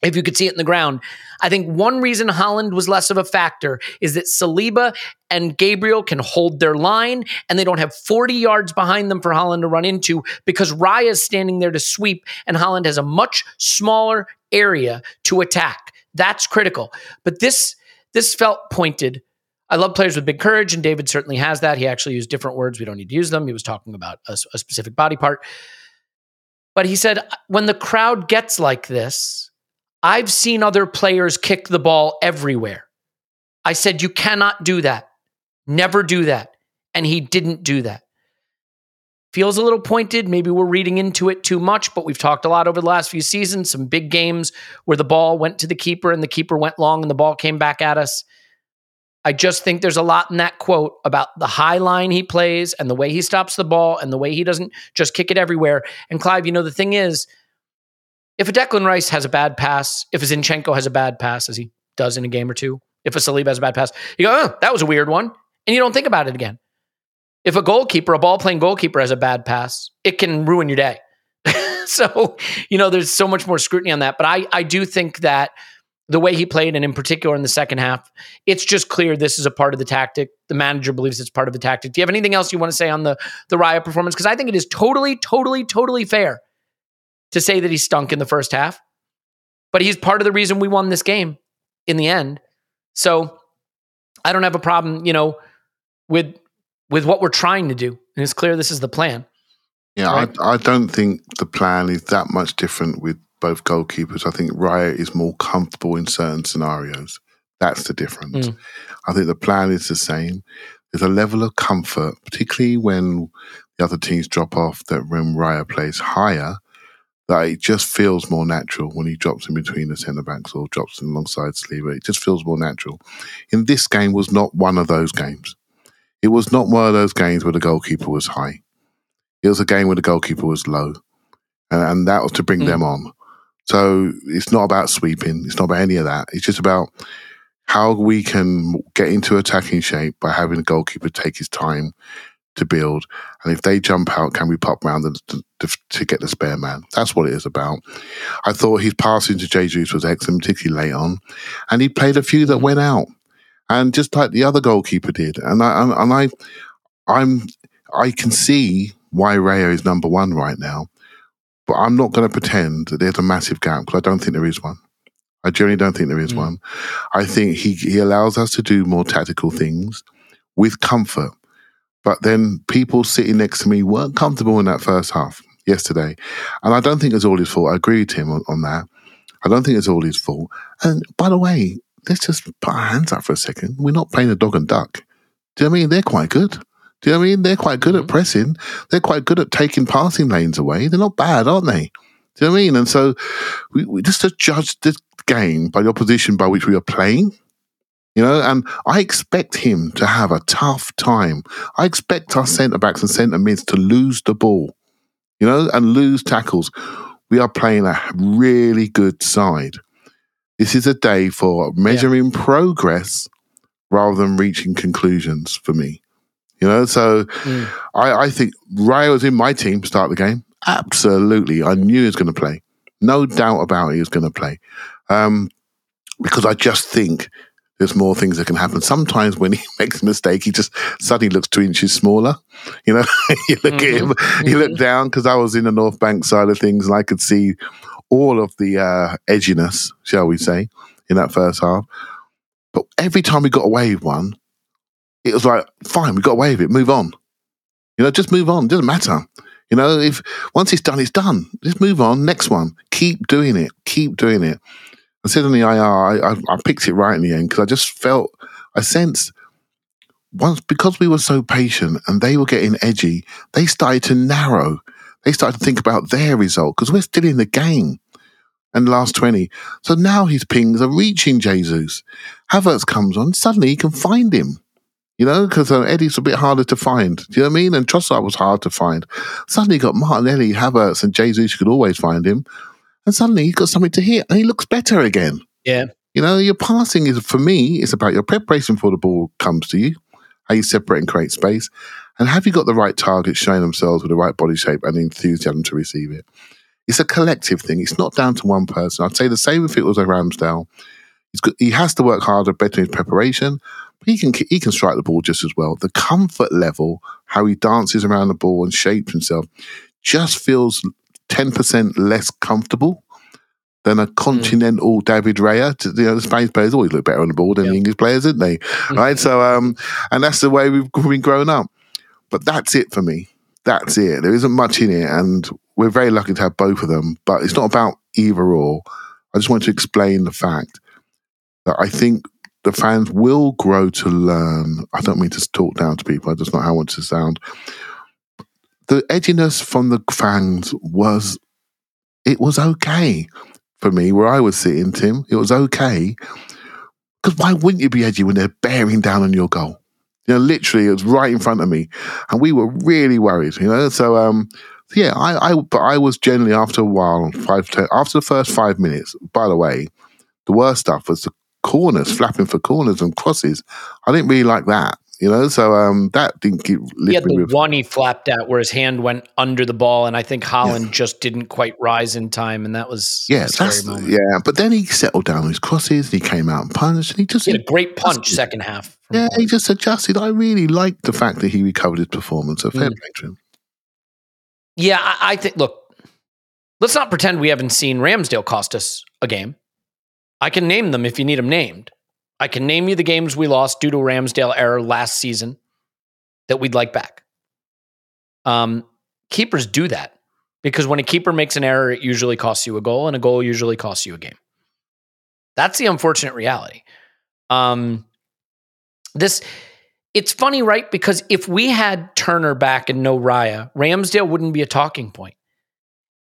if you could see it in the ground. I think one reason Haaland was less of a factor is that Saliba and Gabriel can hold their line and they don't have 40 yards behind them for Haaland to run into because Raya is standing there to sweep and Haaland has a much smaller area to attack. That's critical. But this this felt pointed. I love players with big courage, and David certainly has that. He actually used different words. We don't need to use them. He was talking about a, a specific body part. But he said, when the crowd gets like this, I've seen other players kick the ball everywhere. I said, You cannot do that. Never do that. And he didn't do that. Feels a little pointed. Maybe we're reading into it too much, but we've talked a lot over the last few seasons. Some big games where the ball went to the keeper and the keeper went long and the ball came back at us. I just think there's a lot in that quote about the high line he plays and the way he stops the ball and the way he doesn't just kick it everywhere. And Clive, you know, the thing is, if a Declan Rice has a bad pass, if a Zinchenko has a bad pass, as he does in a game or two, if a Saliba has a bad pass, you go, oh, that was a weird one. And you don't think about it again. If a goalkeeper, a ball playing goalkeeper has a bad pass, it can ruin your day. so, you know, there's so much more scrutiny on that. But I, I do think that the way he played, and in particular in the second half, it's just clear this is a part of the tactic. The manager believes it's part of the tactic. Do you have anything else you want to say on the the Raya performance? Because I think it is totally, totally, totally fair to say that he stunk in the first half, but he's part of the reason we won this game in the end. So I don't have a problem, you know, with with what we're trying to do. And it's clear this is the plan. Yeah, right? I, I don't think the plan is that much different with both goalkeepers. I think Raya is more comfortable in certain scenarios. That's the difference. Mm. I think the plan is the same. There's a level of comfort, particularly when the other teams drop off, that when Raya plays higher, that it just feels more natural when he drops in between the centre backs or drops in alongside Saliba. It just feels more natural. In this game was not one of those games. It was not one of those games where the goalkeeper was high. It was a game where the goalkeeper was low, and, and that was to bring Mm. them on. So it's not about sweeping. It's not about any of that. It's just about how we can get into attacking shape by having the goalkeeper take his time to build. And if they jump out, can we pop round to, to, to get the spare man? That's what it is about. I thought his passing to Jesus was excellent, particularly late on, and he played a few that went out, and just like the other goalkeeper did. And I and, and I, I'm I can see why Raya is number one right now, but I'm not going to pretend that there's a massive gap because I don't think there is one. I genuinely don't think there is Mm. one. I think he he allows us to do more tactical things with comfort. But then people sitting next to me weren't comfortable in that first half yesterday. And I don't think it's all his fault. I agree with him on, on that. I don't think it's all his fault. And by the way, let's just put our hands up for a second. We're not playing a dog and duck. Do you know what I mean? They're quite good. Do you know what I mean? They're quite good at mm-hmm. pressing. They're quite good at taking passing lanes away. They're not bad, aren't they? Do you know what I mean? And so we, we just to judge the game by the opposition by which we are playing, you know, and I expect him to have a tough time. I expect our centre backs and centre mids to lose the ball, you know, and lose tackles. We are playing a really good side. This is a day for measuring progress rather than reaching conclusions for me. You know, so Mm. I, I think Raya was in my team to start the game. Absolutely. I knew he was going to play. No doubt about it, he was going to play. Um, because I just think there's more things that can happen. Sometimes when he makes a mistake, he just suddenly looks two inches smaller. You know, you look at him, you look down because I was in the North Bank side of things and I could see all of the uh, edginess, shall we say, in that first half. But every time we got away with one, it was like, fine, we got away with it, move on. You know, just move on. It Doesn't matter. You know, if once it's done, it's done. Just move on. Next one. Keep doing it. Keep doing it. I said on the IR, I, I, I picked it right in the end because I just felt, I sensed once because we were so patient and they were getting edgy, they started to narrow. They started to think about their result because we're still in the game and last 20. So now his pings are reaching Jesus. Havertz comes on, suddenly he can find him. You know, because uh, Eddie's a bit harder to find. Do you know what I mean? And Trossard was hard to find. Suddenly you got Martinelli, Havertz, and Jesus. You could always find him. And suddenly he's got something to hit, and he looks better again. Yeah. You know, your passing is for me. It's about your preparation before the ball comes to you, how you separate and create space, and have you got the right targets showing themselves with the right body shape and enthusiasm to receive it. It's a collective thing. It's not down to one person. I'd say the same if it was a Ramsdale. He's got, he has to work harder, better in his preparation, but he can he can strike the ball just as well. The comfort level, how he dances around the ball and shapes himself, just feels ten percent less comfortable than a continental David Raya. You know, the Spanish players always look better on the ball than the English players, didn't they? Right. So, um, and that's the way we've been growing up. But that's it for me. That's it. There isn't much in it, and we're very lucky to have both of them. But it's not about either or. I just want to explain the fact that I think the fans will grow to learn. I don't mean to talk down to people. That's not how I want to sound. The edginess from the fans was, it was okay for me where I was sitting, Tim. It was okay. Because why wouldn't you be edgy when they're bearing down on your goal? You know, literally, it was right in front of me, and we were really worried. You know, so um, yeah, I, I, but I was generally after a while, five, ten, after the first five minutes. By the way, the worst stuff was the corners, flapping for corners and crosses. I didn't really like that. You know, so um, that didn't keep He had the one he flapped at where his hand went under the ball, and I think Haaland just didn't quite rise in time, and that was Yeah, a scary moment. yeah. But then he settled down on his crosses. And he came out and punched. And he just He had a great punch second half. yeah, he just adjusted. I really liked the fact that he recovered his performance. So fair Mm. play to him. Yeah, I, I think. Look, let's not pretend we haven't seen Ramsdale cost us a game. I can name them if you need them named. I can name you the games we lost due to Ramsdale error last season that we'd like back. Um, keepers do that because when a keeper makes an error, it usually costs you a goal, and a goal usually costs you a game. That's the unfortunate reality. Um, this it's funny, right? Because if we had Turner back and no Raya, Ramsdale wouldn't be a talking point.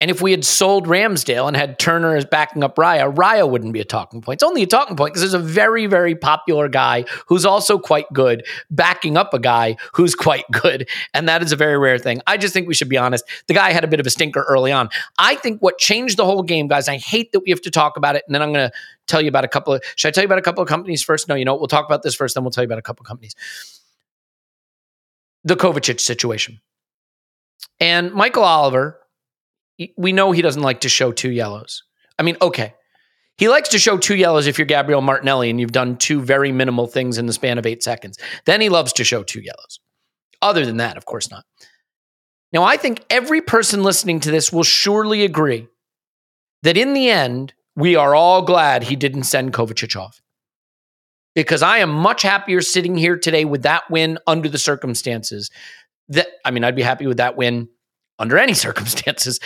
And if we had sold Ramsdale and had Turner as backing up Raya, Raya wouldn't be a talking point. It's only a talking point because there's a very, very popular guy who's also quite good backing up a guy who's quite good. And that is a very rare thing. I just think we should be honest. The guy had a bit of a stinker early on. I think what changed the whole game, guys, I hate that we have to talk about it. And then I'm going to tell you about a couple of, should I tell you about a couple of companies first? No, you know what? We'll talk about this first, then we'll tell you about a couple of companies. The Kovacic situation. And Michael Oliver, we know he doesn't like to show two yellows. I mean, okay. He likes to show two yellows if you're Gabriel Martinelli and you've done two very minimal things in the span of eight seconds. Then he loves to show two yellows. Other than that, of course not. Now, I think every person listening to this will surely agree that in the end, we are all glad he didn't send Kovacic off. Because I am much happier sitting here today with that win under the circumstances. That I mean, I'd be happy with that win under any circumstances.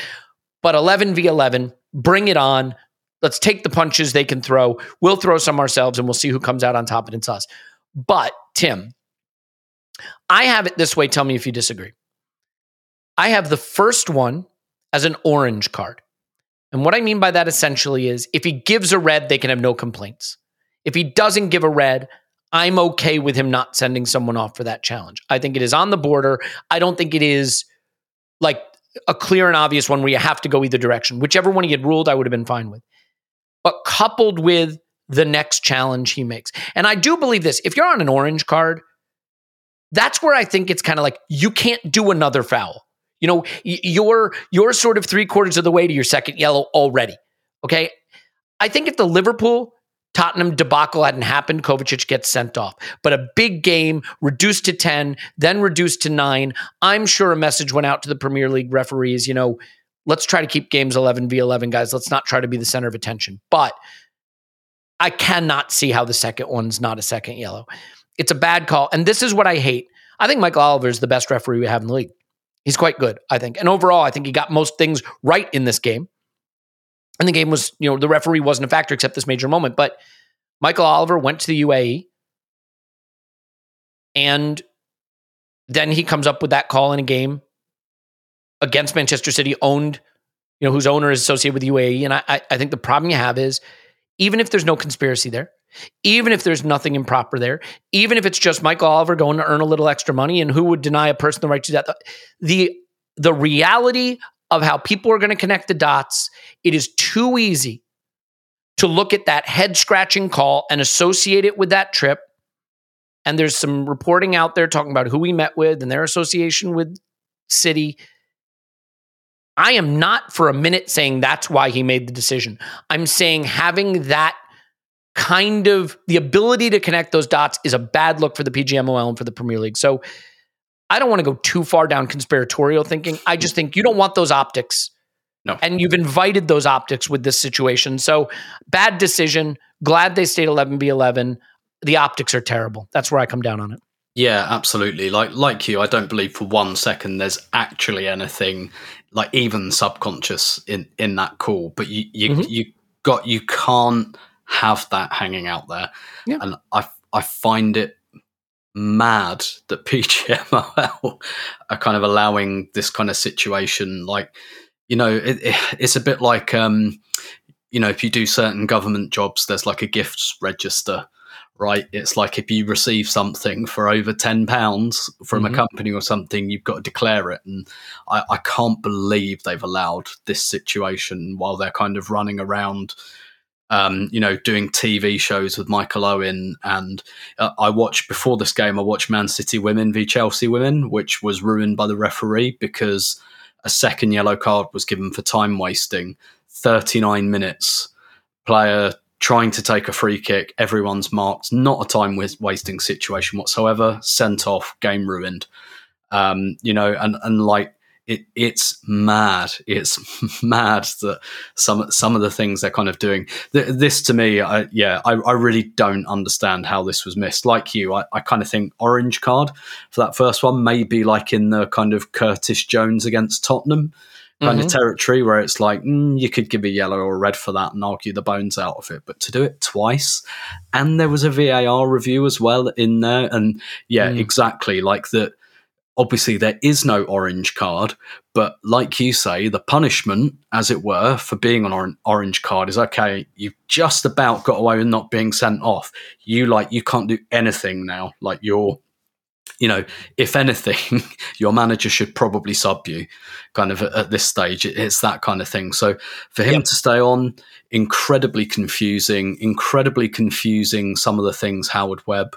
But 11 v 11, bring it on. Let's take the punches they can throw. We'll throw some ourselves and we'll see who comes out on top and it's us. But, Tim, I have it this way. Tell me if you disagree. I have the first one as an orange card. And what I mean by that essentially is if he gives a red, they can have no complaints. If he doesn't give a red, I'm okay with him not sending someone off for that challenge. I think it is on the border. I don't think it is like a clear and obvious one where you have to go either direction. Whichever one he had ruled, I would have been fine with. But coupled with the next challenge he makes. And I do believe this if you're on an orange card, that's where I think it's kind of like you can't do another foul. You know, you're you're sort of three quarters of the way to your second yellow already. Okay. I think if the Liverpool Tottenham debacle hadn't happened, Kovacic gets sent off. But a big game, reduced to 10, then reduced to nine. I'm sure a message went out to the Premier League referees, you know, let's try to keep games 11 v 11, guys. Let's not try to be the center of attention. But I cannot see how the second one's not a second yellow. It's a bad call. And this is what I hate. I think Michael Oliver is the best referee we have in the league. He's quite good, I think. And overall, I think he got most things right in this game. And the game was, you know, the referee wasn't a factor except this major moment. But Michael Oliver went to the UAE and then he comes up with that call in a game against Manchester City, owned, you know, whose owner is associated with UAE. And I, I think the problem you have is even if there's no conspiracy there, even if there's nothing improper there, even if it's just Michael Oliver going to earn a little extra money, and who would deny a person the right to that? The the reality of how people are going to connect the dots, it is too easy to look at that head scratching call and associate it with that trip. And there's some reporting out there talking about who we met with and their association with City. I am not for a minute saying that's why he made the decision. I'm saying having that kind of the ability to connect those dots is a bad look for the PGMOL and for the Premier League. So I don't want to go too far down conspiratorial thinking. I just think you don't want those optics. No. And you've invited those optics with this situation. So bad decision. Glad they stayed 11 v 11. The optics are terrible. That's where I come down on it. Yeah, absolutely. Like like you, I don't believe for one second there's actually anything like even subconscious in in that call. But you you mm-hmm. you got you can't have that hanging out there. Yeah. And I I find it mad that PGMOL are kind of allowing this kind of situation. Like, you know, it, it, it's a bit like, um, you know, if you do certain government jobs, there's like a gifts register, right? It's like if you receive something for over ten pounds from mm-hmm. a company or something, you've got to declare it. And I, I can't believe they've allowed this situation while they're kind of running around um, you know, doing TV shows with Michael Owen. And uh, I watched before this game, I watched Man City Women v Chelsea Women, which was ruined by the referee because a second yellow card was given for time wasting. 39 minutes, player trying to take a free kick, everyone's marked, not a time wasting situation whatsoever, sent off, game ruined. Um, you know, and, and like, it, it's mad. It's mad that some some of the things they're kind of doing. This to me, I, yeah, I, I, really don't understand how this was missed. Like you, I, I, kind of think orange card for that first one, maybe like in the kind of Curtis Jones against Tottenham kind mm-hmm. of territory where it's like mm, you could give a yellow or a red for that and argue the bones out of it, but to do it twice, and there was a VAR review as well in there, and yeah, mm. exactly like that obviously there is no orange card, but like you say, the punishment, as it were, for being on or- orange card is okay. You've just about got away with not being sent off. You like you can't do anything now. Like you're, you know, if anything, your manager should probably sub you. Kind of at, at this stage, it, it's that kind of thing. So for him Yep. to stay on, incredibly confusing, incredibly confusing. Some of the things Howard Webb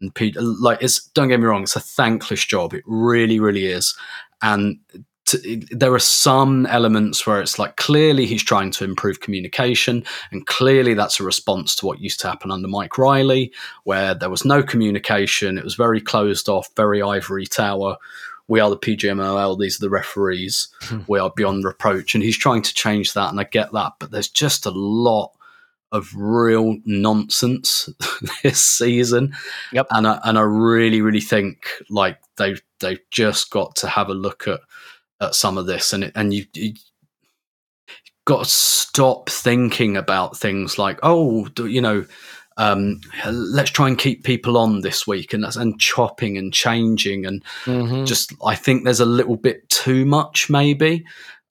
and Peter, like it's don't get me wrong, it's a thankless job. It really, really is. And t- there are some elements where it's like clearly he's trying to improve communication, and clearly that's a response to what used to happen under Mike Riley, where there was no communication. It was very closed off, very ivory tower. We are the PGMOL. These are the referees. Hmm. we are beyond reproach, and he's trying to change that. And I get that, but there's just a lot of real nonsense this season. Yep. And I, and I really, really think like they've they've just got to have a look at at some of this, and it, and you. you got to stop thinking about things like oh do, you know um, let's try and keep people on this week and that's and chopping and changing and Mhm. just I think there's a little bit too much maybe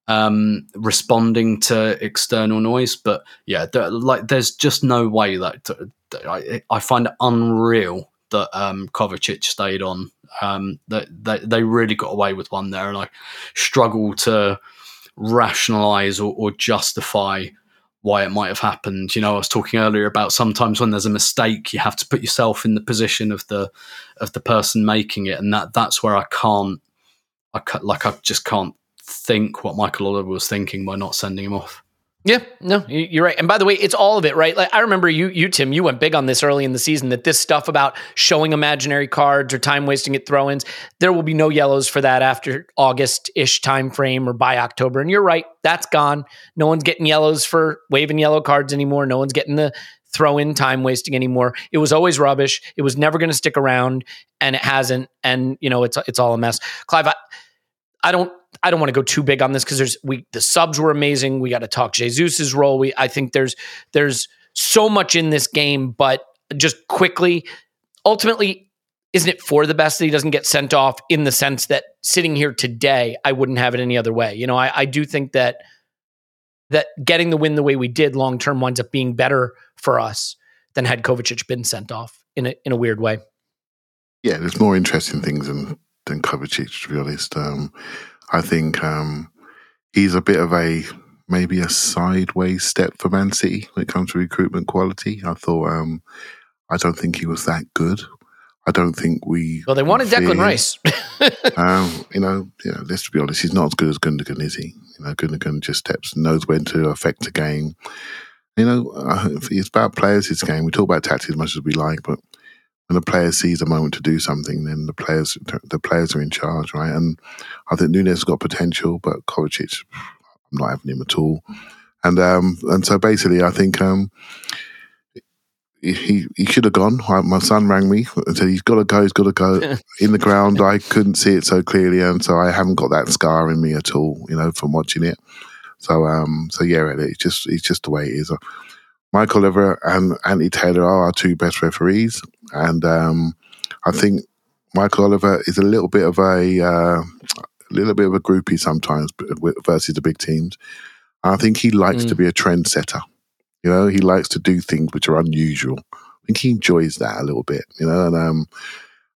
um, responding to external noise. But yeah, there, like there's just no way that, that I, I find it unreal that um, Kovacic stayed on. Um, that they, they really got away with one there, and I struggle to rationalize or, or justify why it might have happened. You know, I was talking earlier about sometimes when there's a mistake, you have to put yourself in the position of the of the person making it, and that that's where I can't, I like I just can't think what Michael Oliver was thinking by not sending him off. Yeah, no, you- you're right. And by the way, it's all of it, right? Like I remember you, you Tim, you went big on this early in the season that this stuff about showing imaginary cards or time wasting at throw-ins, there will be no yellows for that after August-ish time frame or by October. And you're right, that's gone. No one's getting yellows for waving yellow cards anymore. No one's getting the throw-in time wasting anymore. It was always rubbish. It was never going to stick around, and it hasn't. And you know, it's it's all a mess. Clive, I, I don't I don't want to go too big on this because there's we the subs were amazing. We got to talk Jesus's role. We I think there's there's so much in this game, but just quickly, ultimately, isn't it for the best that he doesn't get sent off in the sense that sitting here today, I wouldn't have it any other way. You know, I, I do think that that getting the win the way we did long term winds up being better for us than had Kovacic been sent off in a in a weird way. Yeah, there's more interesting things than than Kovacic, to be honest. Um, I think um, he's a bit of a maybe a sideways step for Man City when it comes to recruitment quality. I thought um, I don't think he was that good. I don't think we. Well, they wanted fear Declan. Rice. Um, you know, yeah, let's be honest, he's not as good as Gundogan, is he? You know, Gundogan just steps, knows when to affect a game. You know, it's about players, his game. We talk about tactics as much as we like, but when a player sees a moment to do something, then the players the players are in charge, right? And I think Nunes has got potential, but Kovacic, I'm not having him at all. And um, and so basically, I think um, he he should have gone. My son rang me and said he's got to go. He's got to go in the ground. I couldn't see it so clearly, and so I haven't got that scar in me at all. You know, from watching it. So um, so yeah, really, it's just it's just the way it is. Michael Oliver and Anthony Taylor are our two best referees, and um, I think Michael Oliver is a little bit of a uh, a little bit of a groupie sometimes versus the big teams. I think he likes to be a trendsetter. You know, he likes to do things which are unusual. I think he enjoys that a little bit. You know, and um,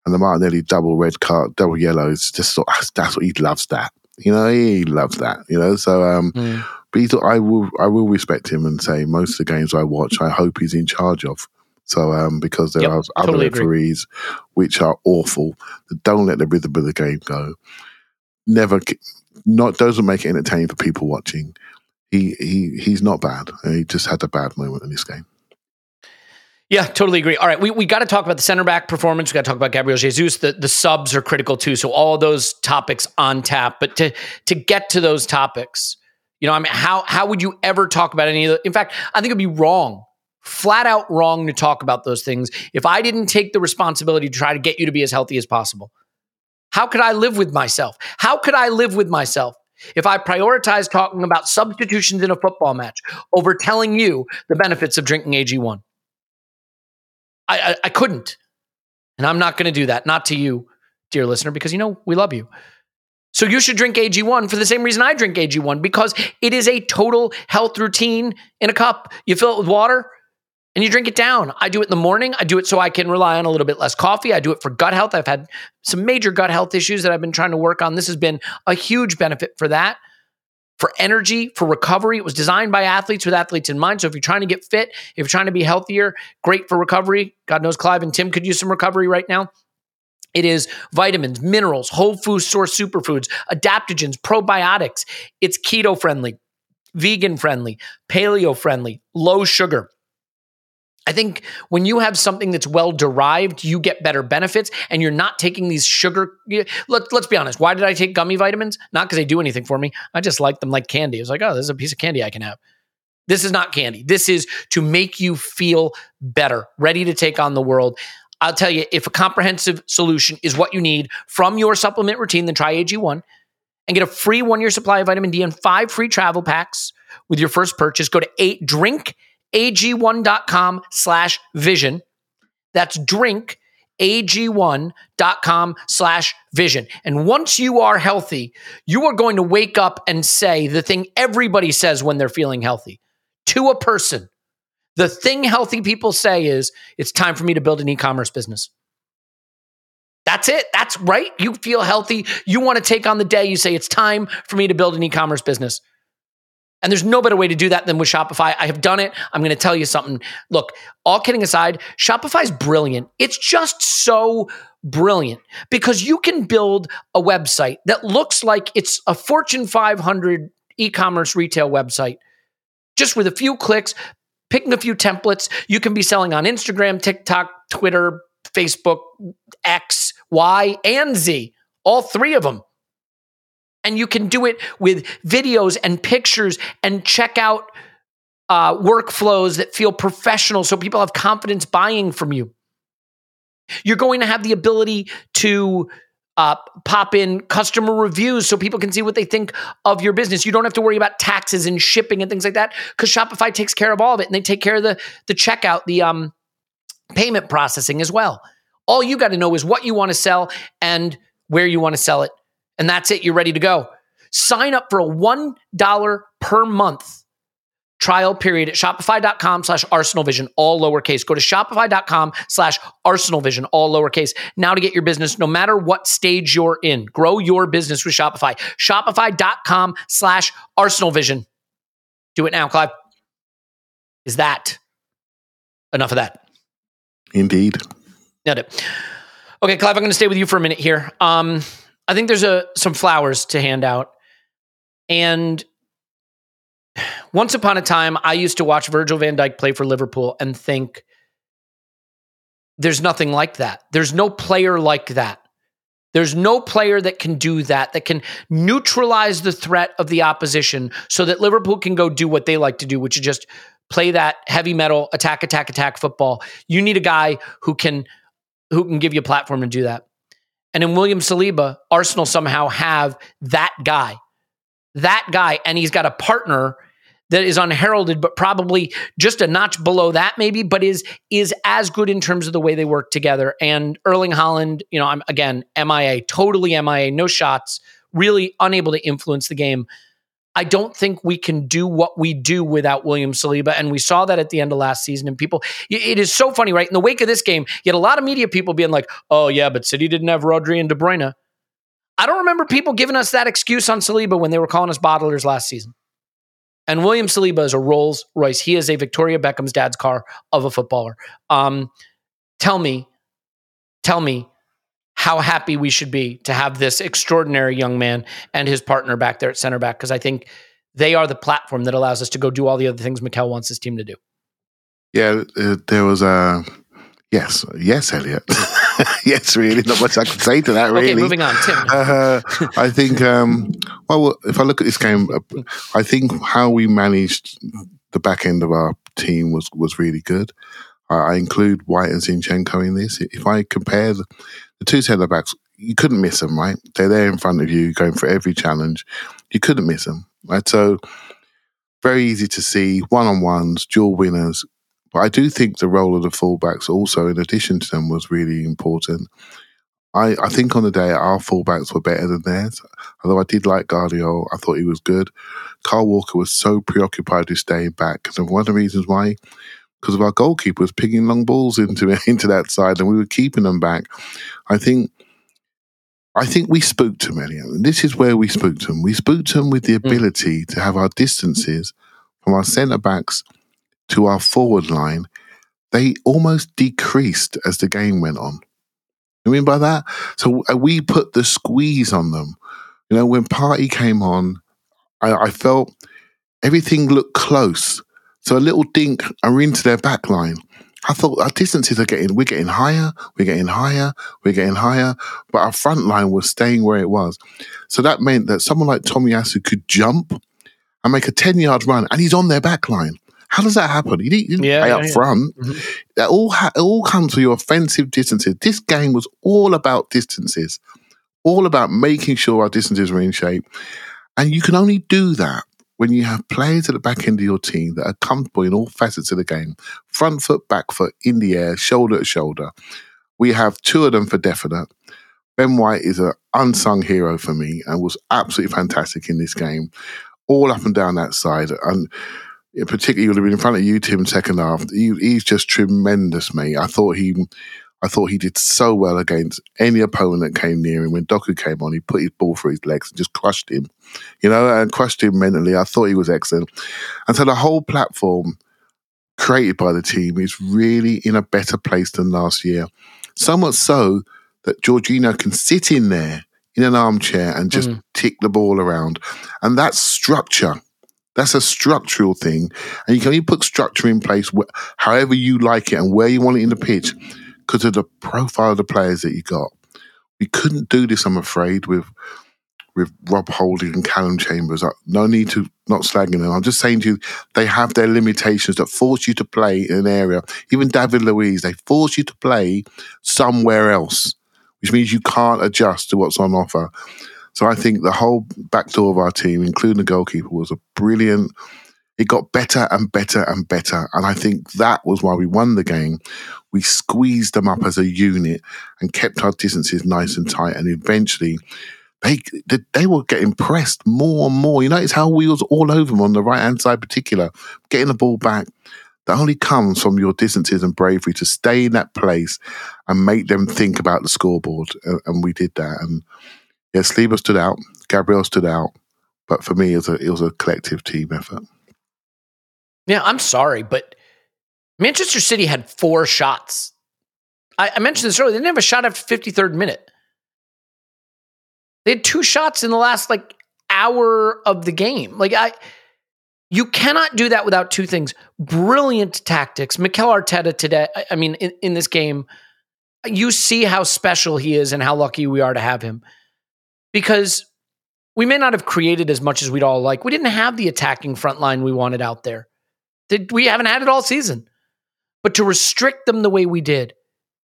and the Martinelli double red card, double yellow is just sort that's what he loves. That you know, he loves that. You know, so um, but he's, I will I will respect him and say most of the games I watch, I hope he's in charge of. So um, because there Yep, are other totally agree. which are awful don't let the rhythm of the game go. Never, not doesn't make it entertaining for people watching. He he he's not bad. He just had a bad moment in this game. Yeah, totally agree. All right, we, we got to talk about the center back performance. We got to talk about Gabriel Jesus. The the subs are critical too. So all those topics on tap. But to to get to those topics, you know, I mean, how how would you ever talk about any of the? In fact, I think it'd be wrong, flat out wrong to talk about those things if I didn't take the responsibility to try to get you to be as healthy as possible. How could I live with myself? How could I live with myself if I prioritize talking about substitutions in a football match over telling you the benefits of drinking AG1? I, I, I couldn't. And I'm not going to do that. Not to you, dear listener, because you know we love you. So you should drink AG1 for the same reason I drink AG1 because it is a total health routine in a cup. You fill it with water and you drink it down. I do it in the morning. I do it so I can rely on a little bit less coffee. I do it for gut health. I've had some major gut health issues that I've been trying to work on. This has been a huge benefit for that. For energy, for recovery. It was designed by athletes with athletes in mind. So if you're trying to get fit, if you're trying to be healthier, great for recovery. God knows Clive and Tim could use some recovery right now. It is vitamins, minerals, whole food source superfoods, adaptogens, probiotics. It's keto friendly, vegan friendly, paleo friendly, low sugar. I think when you have something that's well derived, you get better benefits and you're not taking these sugar. Let, let's be honest. Why did I take gummy vitamins? Not because they do anything for me. I just like them like candy. It's like, oh, this is a piece of candy I can have. This is not candy. This is to make you feel better, ready to take on the world. I'll tell you, if a comprehensive solution is what you need from your supplement routine, then try AG1 and get a free one year supply of vitamin D and five free travel packs with your first purchase. Go to eight drinkag1.com slash vision. That's drink ag1.com slash vision. And once you are healthy, you are going to wake up and say the thing everybody says when they're feeling healthy to a person. The thing healthy people say is, it's time for me to build an e commerce business. That's it. That's right. You feel healthy. You want to take on the day. You say, it's time for me to build an e commerce business. And there's no better way to do that than with Shopify. I have done it. I'm going to tell you something. Look, all kidding aside, Shopify is brilliant. It's just so brilliant because you can build a website that looks like it's a Fortune 500 e commerce retail website just with a few clicks, picking a few templates. You can be selling on Instagram, TikTok, Twitter, Facebook, X, Y, and Z, all three of them. And you can do it with videos and pictures and check out uh, workflows that feel professional so people have confidence buying from you. You're going to have the ability to uh, pop in customer reviews so people can see what they think of your business. You don't have to worry about taxes and shipping and things like that because Shopify takes care of all of it and they take care of the the checkout, the um, payment processing as well. All you got to know is what you want to sell and where you want to sell it, and that's it. You're ready to go. Sign up for a one dollar per month trial period at shopify.com slash arsenal vision all lowercase. Go to shopify.com slash arsenal vision all lowercase. Now to get your business, no matter what stage you're in, grow your business with Shopify. Shopify.com slash arsenal vision Do it now, Clive. Is that enough of that? Indeed. Nailed it. Okay, Clive, I'm going to stay with you for a minute here. Um, I think there's a some flowers to hand out. And once upon a time, I used to watch Virgil van Dijk play for Liverpool and think, there's nothing like that. There's no player like that. There's no player that can do that, that can neutralize the threat of the opposition so that Liverpool can go do what they like to do, which is just play that heavy metal attack, attack, attack football. You need a guy who can who can give you a platform to do that. And in William Saliba, Arsenal somehow have that guy. That guy, and he's got a partner that is unheralded, but probably just a notch below that, maybe, but is is as good in terms of the way they work together. And Erling Haaland, you know, I'm again MIA, totally MIA, no shots, really unable to influence the game. I don't think we can do what we do without William Saliba. And we saw that at the end of last season. And people, it is so funny, right? In the wake of this game, you had a lot of media people being like, oh, yeah, but City didn't have Rodri and De Bruyne. I don't remember people giving us that excuse on Saliba when they were calling us bottlers last season. And William Saliba is a Rolls Royce. He is a Victoria Beckham's dad's car of a footballer. Um, tell me, tell me how happy we should be to have this extraordinary young man and his partner back there at center back because I think they are the platform that allows us to go do all the other things Mikel wants his team to do. Yeah, uh, there was a yes, yes, Elliot. yes, really. Not much I can say to that, really. Okay, moving on. Tim. Uh, I think, um, well, if I look at this game, uh, I think how we managed the back end of our team was, was really good. I include White and Zinchenko in this. If I compare the, the two centre backs, you couldn't miss them, right? They're there in front of you, going for every challenge. You couldn't miss them, right? So, very easy to see one on ones, dual winners, but I do think the role of the fullbacks also, in addition to them, was really important. I, I think on the day our fullbacks were better than theirs. Although I did like Gvardiol, I thought he was good. Kyle Walker was so preoccupied with staying back because one of the reasons why, because of our goalkeeper was picking long balls into into that side, and we were keeping them back. I think. I think we spooked him, Elliot. And this is where we spooked them. We spooked them with the ability to have our distances from our centre backs to our forward line. They almost decreased as the game went on. You mean by that? So uh, we put the squeeze on them. You know, when Partey came on, I, I felt everything looked close. So a little dink are into their back line. I thought our distances are getting, we're getting higher, we're getting higher, we're getting higher, but our front line was staying where it was. So that meant that someone like Tommy Tomiyasu could jump and make a 10 yard run and he's on their back line. How does that happen? You didn't, you didn't Yeah, play yeah, up yeah. front. Mhm. That all ha- it all comes with your offensive distances. This game was all about distances, all about making sure our distances were in shape. And you can only do that when you have players at the back end of your team that are comfortable in all facets of the game front foot, back foot, in the air, shoulder to shoulder. We have two of them for definite. Ben White is an unsung hero for me and was absolutely fantastic in this game, all up and down that side. And particularly, would have been in front of you, Tim, second half. He, he's just tremendous, mate. I thought he, I thought he did so well against any opponent that came near him. When Doku came on, he put his ball through his legs and just crushed him, you know, and crushed him mentally. I thought he was excellent. And so the whole platform created by the team is really in a better place than last year. So much so that Jorginho can sit in there in an armchair and just hmm. tick the ball around. And that's structure. That's a structural thing. And you can only put structure in place wh- however you like it and where you want it in the pitch because of the profile of the players that you got. We couldn't do this, I'm afraid, with with Rob Holding and Callum Chambers. No need to not slagging them. I'm just saying to you, they have their limitations that force you to play in an area. Even David Luiz, they force you to play somewhere else, which means you can't adjust to what's on offer. So I think the whole back door of our team, including the goalkeeper, was a brilliant. It got better and better and better. And I think that was why we won the game. We squeezed them up as a unit and kept our distances nice and tight. And eventually, they they, were getting pressed more and more. You notice how we was all over them on the right hand side, particular, getting the ball back. That only comes from your distances and bravery to stay in that place and make them think about the scoreboard. And, and we did that. And yes, Saliba stood out, Gabriel stood out, but for me, it was a it was a collective team effort. Yeah, I'm sorry, but Manchester City had four shots. I, I mentioned this earlier. They didn't have a shot after 53rd minute. They had two shots in the last like hour of the game. Like I you cannot do that without two things. Brilliant tactics. Mikel Arteta today, I, mean, in, in this game, you see how special he is and how lucky we are to have him. Because we may not have created as much as we'd all like. We didn't have the attacking front line we wanted out there. We haven't had it all season. But to restrict them the way we did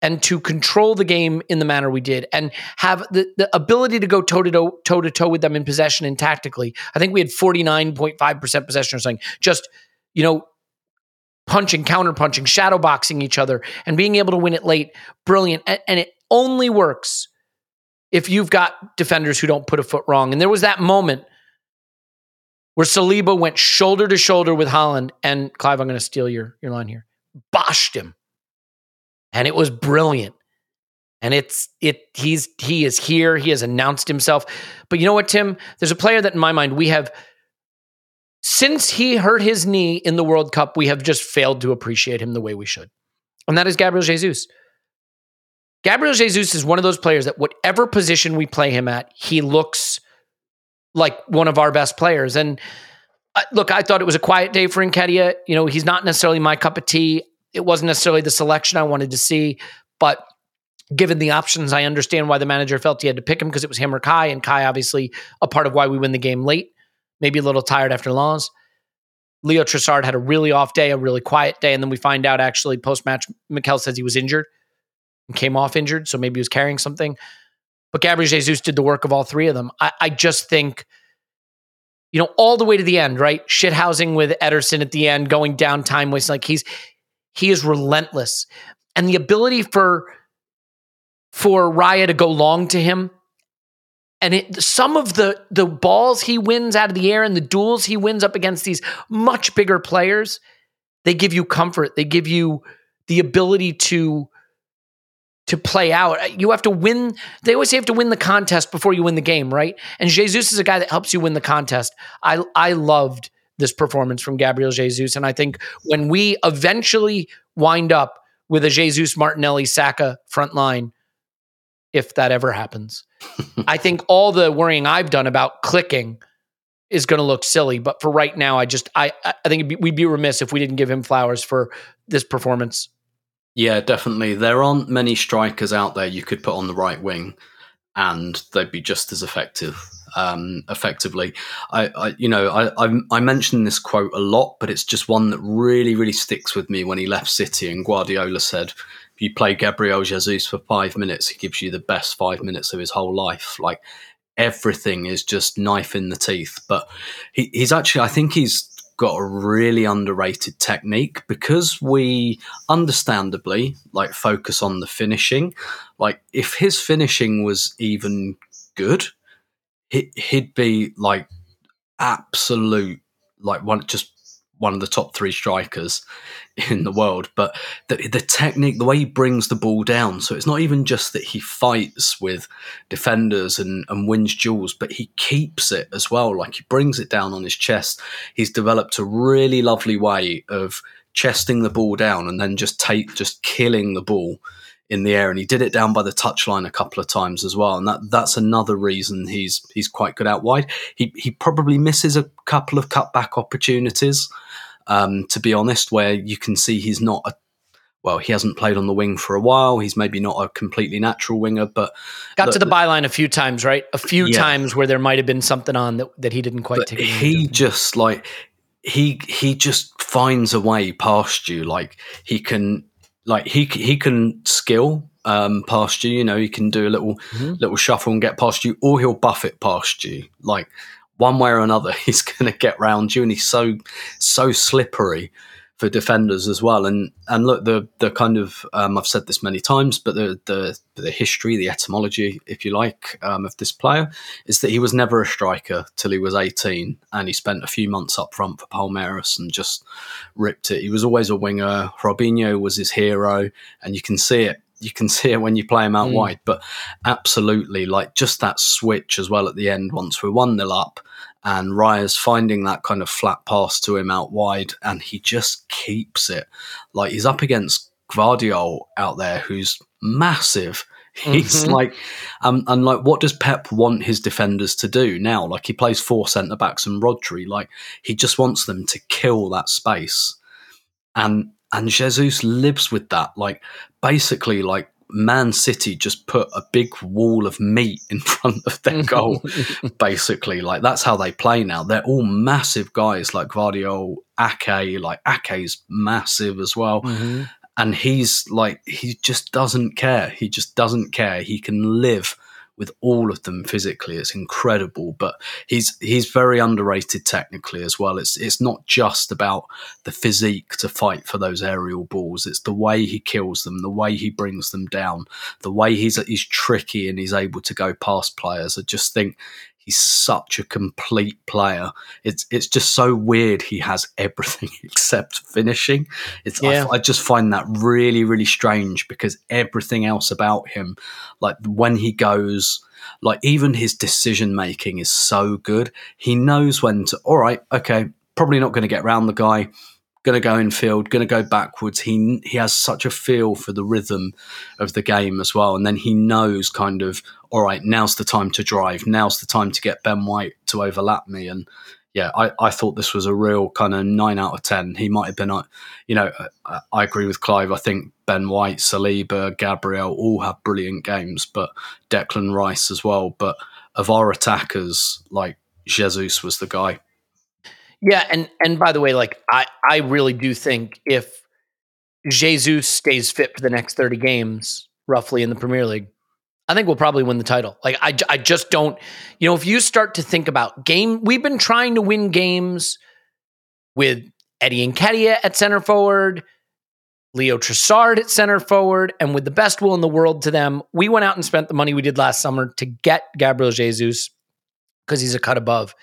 and to control the game in the manner we did and have the, the ability to go toe to toe toe to toe with them in possession and tactically. I think we had 49.5% possession or something. Just, you know, punching, counter punching, shadow boxing each other and being able to win it late. Brilliant. And, and it only works if you've got defenders who don't put a foot wrong. And there was that moment where Saliba went shoulder to shoulder with Haaland and Clive, I'm going to steal your, your line here. Boshed him. And it was brilliant. And it's it he's he is here. He has announced himself. But you know what, Tim? There's a player that in my mind we have since he hurt his knee in the World Cup, we have just failed to appreciate him the way we should. And that is Gabriel Jesus. Gabriel Jesus is one of those players that whatever position we play him at, he looks like one of our best players. And uh, look, I thought it was a quiet day for Nketiah. You know, he's not necessarily my cup of tea. It wasn't necessarily the selection I wanted to see, but given the options, I understand why the manager felt he had to pick him because it was him or Kai, and Kai obviously a part of why we win the game late. Maybe a little tired after Lens. Leo Trossard had a really off day, a really quiet day, and then we find out actually post match, Mikel says he was injured and came off injured, so maybe he was carrying something. But Gabriel Jesus did the work of all three of them. I, I just think, you know, all the way to the end, right? Shithousing with Ederson at the end, going down time wasting. Like he's he is relentless, and the ability for for Raya to go long to him. And it, some of the the balls he wins out of the air and the duels he wins up against these much bigger players, they give you comfort. They give you the ability to to play out. Uh, you have to win. They always say you have to win the contest before you win the game, right? And Jesus is a guy that helps you win the contest. I I loved this performance from Gabriel Jesus, and I think when we eventually wind up with a Jesus Martinelli Saka front line, if that ever happens, I think all the worrying I've done about clicking is going to look silly. But for right now, I just I I think be, we'd be remiss if we didn't give him flowers for this performance. Yeah, definitely. There aren't many strikers out there you could put on the right wing, and they'd be just as effective. Um, effectively, I, I, you know, I, I, I mentioned this quote a lot, but it's just one that really, really sticks with me. When he left City, and Guardiola said, "If you play Gabriel Jesus for five minutes, he gives you the best five minutes of his whole life." Like everything is just knife in the teeth. But he, he's actually, I think he's got a really underrated technique because we understandably like focus on the finishing. Like if his finishing was even good, he, he'd be like absolute like one just one of the top three strikers in the world. But the, the technique, the way he brings the ball down, so it's not even just that he fights with defenders and, and wins duels, but he keeps it as well. Like he brings it down on his chest. He's developed a really lovely way of chesting the ball down and then just take just killing the ball in the air and he did it down by the touchline a couple of times as well and that that's another reason he's he's quite good out wide he he probably misses a couple of cutback opportunities um, to be honest, where you can see he's not a well, he hasn't played on the wing for a while. He's maybe not a completely natural winger, but got to the byline a few times, right? A few yeah. times where there might have been something on that, that he didn't quite but take. He just like he he just finds a way past you. Like he can like he he can skill um, past you. You know, he can do a little mm-hmm. little shuffle and get past you, or he'll buff it past you. Like one way or another, he's going to get round you, and he's so so slippery for defenders as well. And and look, the the kind of um, I've said this many times, but the the the history, the etymology, if you like, um, of this player is that he was never a striker till he was eighteen, and he spent a few months up front for Palmeiras and just ripped it. He was always a winger. Robinho was his hero, and you can see it you can see it when you play him out mm. wide. But absolutely, like just that switch as well at the end once we're 1 0 up. And Raya's finding that kind of flat pass to him out wide, and he just keeps it. Like he's up against Gvardiol out there, who's massive. He's mm-hmm. like, um, and like, what does Pep want his defenders to do now? Like, he plays four centre backs and Rodri. Like, he just wants them to kill that space. And and Jesus lives with that. Like basically, like Man City just put a big wall of meat in front of their goal. basically, like that's how they play now. They're all massive guys, like Gvardiol, Ake. Like Ake's massive as well. Mm-hmm. And he's like, he just doesn't care. He just doesn't care. He can live with all of them physically. It's incredible, but he's he's very underrated technically as well. It's it's not just about the physique to fight for those aerial balls. It's the way he kills them, the way he brings them down, the way he's he's tricky and he's able to go past players. I just think he's such a complete player. It's it's just so weird. He has everything except finishing. It's yeah. I, I, just find that really really strange because everything else about him, like when he goes, like even his decision making is so good. He knows when to. All right, okay, probably not going to get around the guy going to go in field, going to go backwards. He he has such a feel for the rhythm of the game as well, and then he knows kind of all right. Now's the time to drive. Now's the time to get Ben White to overlap me. And yeah, I, I thought this was a real kind of nine out of ten. He might have been, uh, you know, I, I agree with Clive. I think Ben White, Saliba, Gabriel all have brilliant games, but Declan Rice as well. But of our attackers, like Jesus was the guy yeah, and and by the way, like I I really do think if Jesus stays fit for the next 30 games roughly in the Premier League, I think we'll probably win the title. Like I I just don't, you know, if you start to think about game we've been trying to win games with Eddie and Nketiah at center forward, Leo Trossard at center forward, and with the best will in the world to them, we went out and spent the money we did last summer to get Gabriel Jesus because he's a cut above.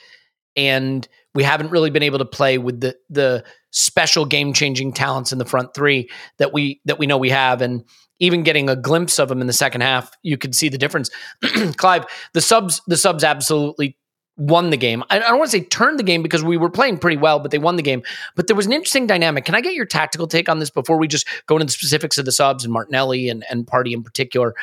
And we haven't really been able to play with the the special game changing talents in the front three that we that we know we have. And even getting a glimpse of them in the second half, you could see the difference. Clive, the subs the subs absolutely won the game. I, I don't want to say turned the game because we were playing pretty well, but they won the game. But there was an interesting dynamic. Can I get your tactical take on this before we just go into the specifics of the subs and Martinelli and, and Partey in particular?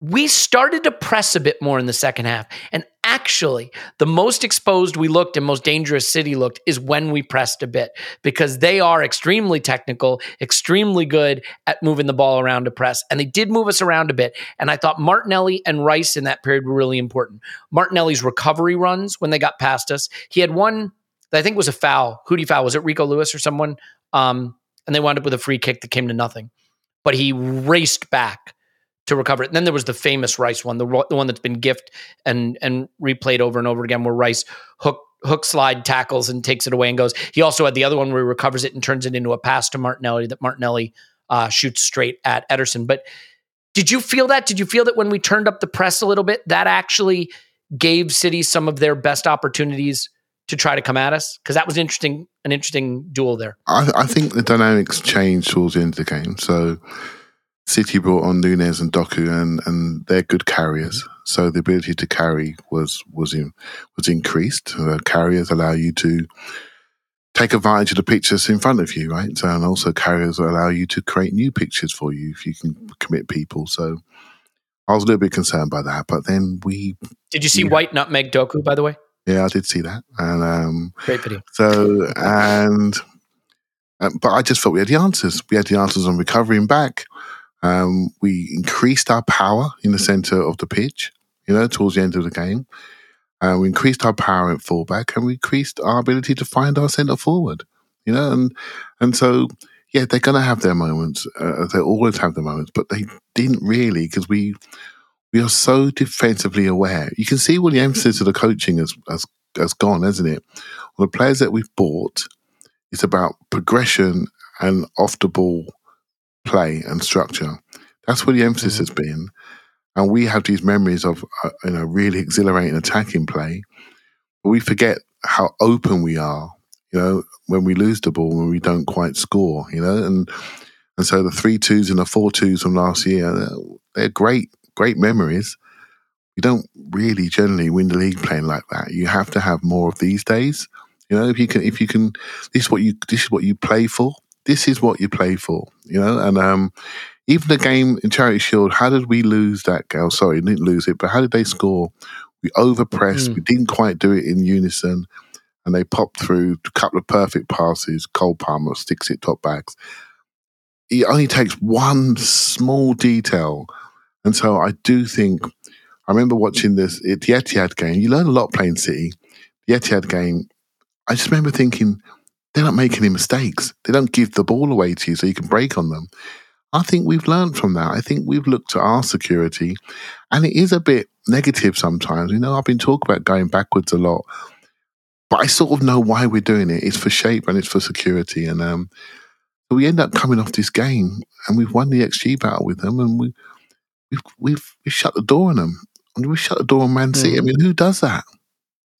We started to press a bit more in the second half. And actually, the most exposed we looked and most dangerous City looked is when we pressed a bit because they are extremely technical, extremely good at moving the ball around to press. And they did move us around a bit. And I thought Martinelli and Rice in that period were really important. Martinelli's recovery runs when they got past us, he had one that I think was a foul. Who foul? Was it Rico Lewis or someone? Um, and they wound up with a free kick that came to nothing. But he raced back to recover it. And then there was the famous Rice one, the, the one that's been gift and and replayed over and over again, where Rice hook hook slide tackles and takes it away and goes. He also had the other one where he recovers it and turns it into a pass to Martinelli that Martinelli uh, shoots straight at Ederson. But did you feel that? Did you feel that when we turned up the press a little bit, that actually gave City some of their best opportunities to try to come at us? Because that was interesting, an interesting duel there. I, I think the dynamics changed towards the end of the game. So City brought on Nunes and Doku, and, and they're good carriers. So the ability to carry was was in, was increased. Uh, carriers allow you to take advantage of the pictures in front of you, right? So, and also carriers allow you to create new pictures for you if you can commit people. So I was a little bit concerned by that, but then we. Did you see. White nutmeg Doku, by the way? Yeah, I did see that, and um, great video. So and. Um, but I just felt we had the answers. We had the answers on recovering back. Um, we increased our power in the center of the pitch, you know, towards the end of the game. Uh, we increased our power at fullback and we increased our ability to find our centre forward, you know, and and so yeah, they're going to have their moments. Uh, they always have their moments, but they didn't really because we we are so defensively aware. You can see where the emphasis of the coaching has has, has gone, hasn't it? Well, the players that we've bought, it's about progression and off the ball play and structure. That's where the emphasis mm-hmm. has been. And we have these memories of uh, you know really exhilarating attacking play, but we forget how open we are. You know when we lose the ball when we don't quite score. You know and and so the three twos and the four twos from last year they're, they're great great memories. You don't really generally win the league playing like that. You have to have more of these days. You know if you can if you can this is what you this is what you play for this is what you play for, you know. And um, even the game in Charity Shield, how did we lose that game? Sorry, didn't lose it, but how did they score? We overpressed. Mm. We didn't quite do it in unison, and they popped through a couple of perfect passes. Cole Palmer sticks it top backs. It only takes one small detail, and so I do think. I remember watching this the Etihad game. You learn a lot playing City. The Etihad game. I just remember thinking, they're not making any mistakes. They don't give the ball away to you so you can break on them. I think we've learned from that. I think we've looked at our security, and it is a bit negative sometimes. You know, I've been talking about going backwards a lot, but I sort of know why we're doing it. It's for shape and it's for security. And um, we end up coming off this game, and we've won the XG battle with them, and we, we've we've we've shut the door on them. And we shut the door on Man City. Mm. I mean, who does that?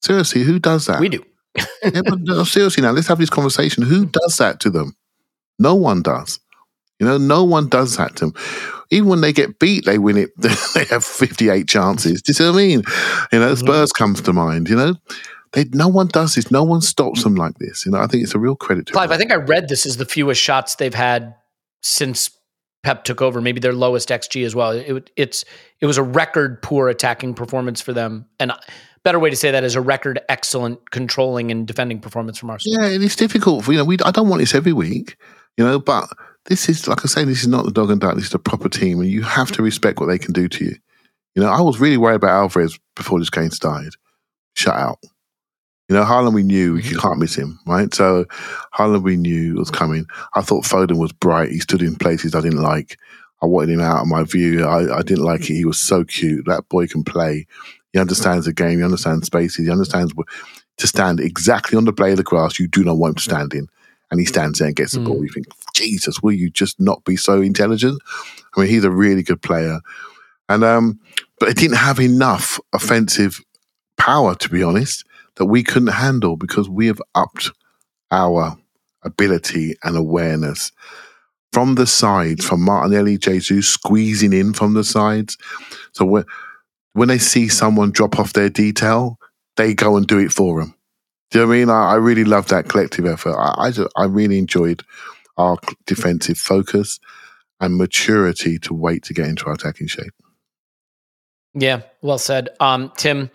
Seriously, who does that? We do yeah, but no, seriously now, let's have this conversation. Who does that to them? No one does. You know, no one does that to them. Even when they get beat, they win it. they have 58 chances. Do you see what I mean? You know, mm-hmm. Spurs comes to mind, you know? They, no one does this. No one stops them like this. You know, I think it's a real credit to Clive, them. I think I read this is the fewest shots they've had since Pep took over, maybe their lowest XG as well. It, it's it was a record poor attacking performance for them, and better way to say that is a record excellent controlling and defending performance from Arsenal. Yeah, it's difficult. For, you know, we I don't want this every week, you know, but this is like I say, this is not the dog and duck. This is a proper team, and you have to respect what they can do to you. You know, I was really worried about Alvarez before this game started. Shut out. You know, Haaland, we knew you mm-hmm. can't miss him, right? So Haaland, we knew was coming. I thought Foden was bright. He stood in places I didn't like. I wanted him out of my view. I, I didn't like it. He was so cute. That boy can play. He understands the game. He understands spaces. He understands to stand exactly on the blade of the grass you do not want him to stand in. and he stands there and gets the Mm. ball. You think, Jesus, will you just not be so intelligent? I mean, he's a really good player, and um, but it didn't have enough offensive power, to be honest, that we couldn't handle because we have upped our ability and awareness from the sides, from Martinelli, Jesus squeezing in from the sides. So when they see someone drop off their detail, they go and do it for them. Do you know I mean? I, I really love that collective effort. I, I, ju- I really enjoyed our defensive focus and maturity to wait to get into our attacking shape. Yeah, well said. Um, Tim,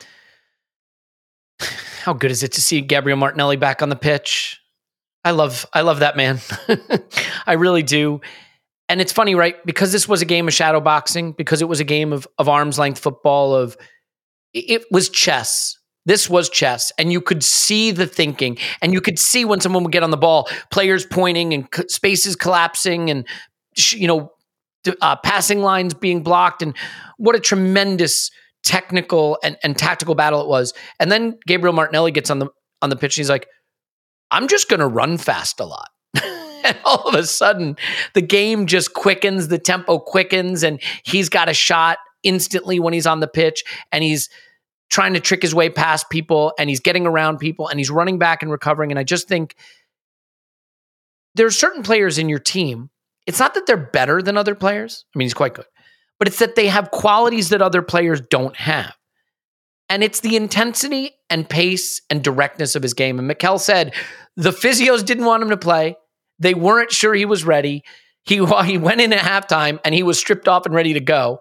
how good is it to see Gabriel Martinelli back on the pitch? I love I love that man. I really do. And it's funny, right? Because this was a game of shadow boxing, because it was a game of, of arm's length football, of it was chess. This was chess, and you could see the thinking, and you could see when someone would get on the ball, players pointing and spaces collapsing, and you know, uh, passing lines being blocked, and what a tremendous technical and, and tactical battle it was. And then Gabriel Martinelli gets on the on the pitch, and he's like, "I'm just going to run fast a lot." and all of a sudden, the game just quickens, the tempo quickens, and he's got a shot instantly when he's on the pitch, and he's trying to trick his way past people and he's getting around people and he's running back and recovering. And I just think there are certain players in your team. It's not that they're better than other players. I mean, he's quite good, but it's that they have qualities that other players don't have. And it's the intensity and pace and directness of his game. And Mikel said the physios didn't want him to play. They weren't sure he was ready. He, he went in at halftime and he was stripped off and ready to go.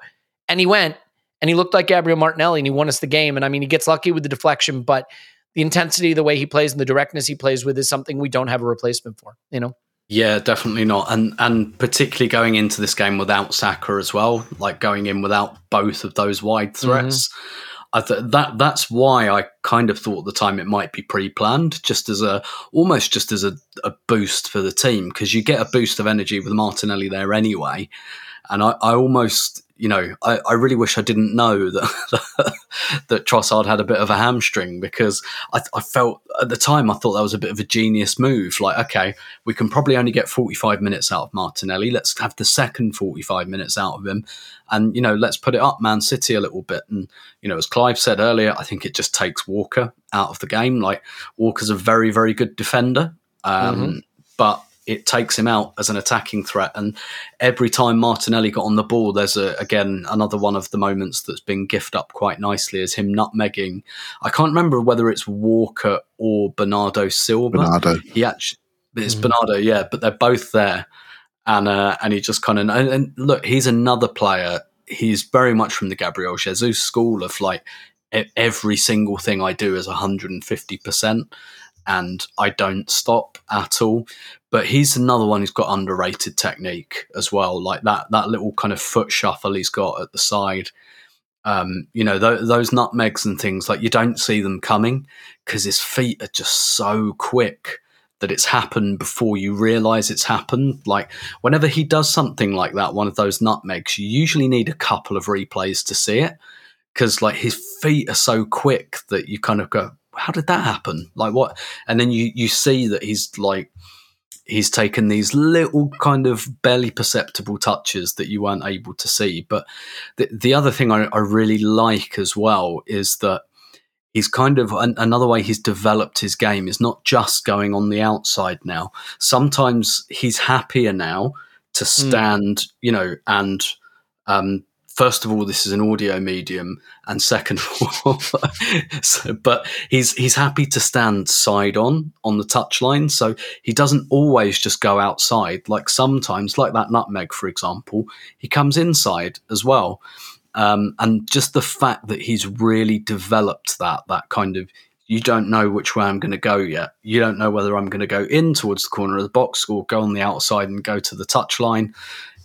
And he went and he looked like Gabriel Martinelli and he won us the game. And I mean, he gets lucky with the deflection, but the intensity, the way he plays, and the directness he plays with is something we don't have a replacement for. You know, Yeah, definitely not. And and particularly going into this game without Saka as well, like going in without both of those wide threats. I th- that that's why I kind of thought at the time it might be pre-planned, just as a almost just as a, a boost for the team because you get a boost of energy with Martinelli there anyway. And I, I almost, you know, I, I really wish I didn't know that that Trossard had a bit of a hamstring because I, I felt at the time I thought that was a bit of a genius move. Like, okay, we can probably only get 45 minutes out of Martinelli. Let's have the second 45 minutes out of him. And, you know, let's put it up Man City a little bit. And, you know, as Clive said earlier, I think it just takes Walker out of the game. Like, Walker's a very, very good defender. Um, But it takes him out as an attacking threat. And every time Martinelli got on the ball, there's a, again another one of the moments that's been gifted up quite nicely is him nutmegging. I can't remember whether it's Walker or Bernardo Silva. Bernardo. He actually, it's Bernardo, yeah, but they're both there, and uh, and he just kind of and, and look, he's another player. He's very much from the Gabriel Jesus school of like every single thing I do is 150 percent, and I don't stop at all. But he's another one who's got underrated technique as well, like that that little kind of foot shuffle he's got at the side. Um, you know th- those nutmegs and things like you don't see them coming because his feet are just so quick that it's happened before you realize it's happened. Like whenever he does something like that, one of those nutmegs, you usually need a couple of replays to see it because like his feet are so quick that you kind of go, "How did that happen?" Like what? And then you you see that he's like he's taken these little kind of barely perceptible touches that you weren't able to see. But the, the other thing I, I really like as well is that he's kind of an, another way he's developed his game is not just going on the outside now. Sometimes he's happier now to stand, you know, and um, first of all, this is an audio medium, and second of all, so, but he's he's happy to stand side on on the touchline, so he doesn't always just go outside. Like sometimes, like that nutmeg, for example, he comes inside as well. Um, and just the fact that he's really developed that that kind of you don't know which way I'm going to go yet. You don't know whether I'm going to go in towards the corner of the box or go on the outside and go to the touchline.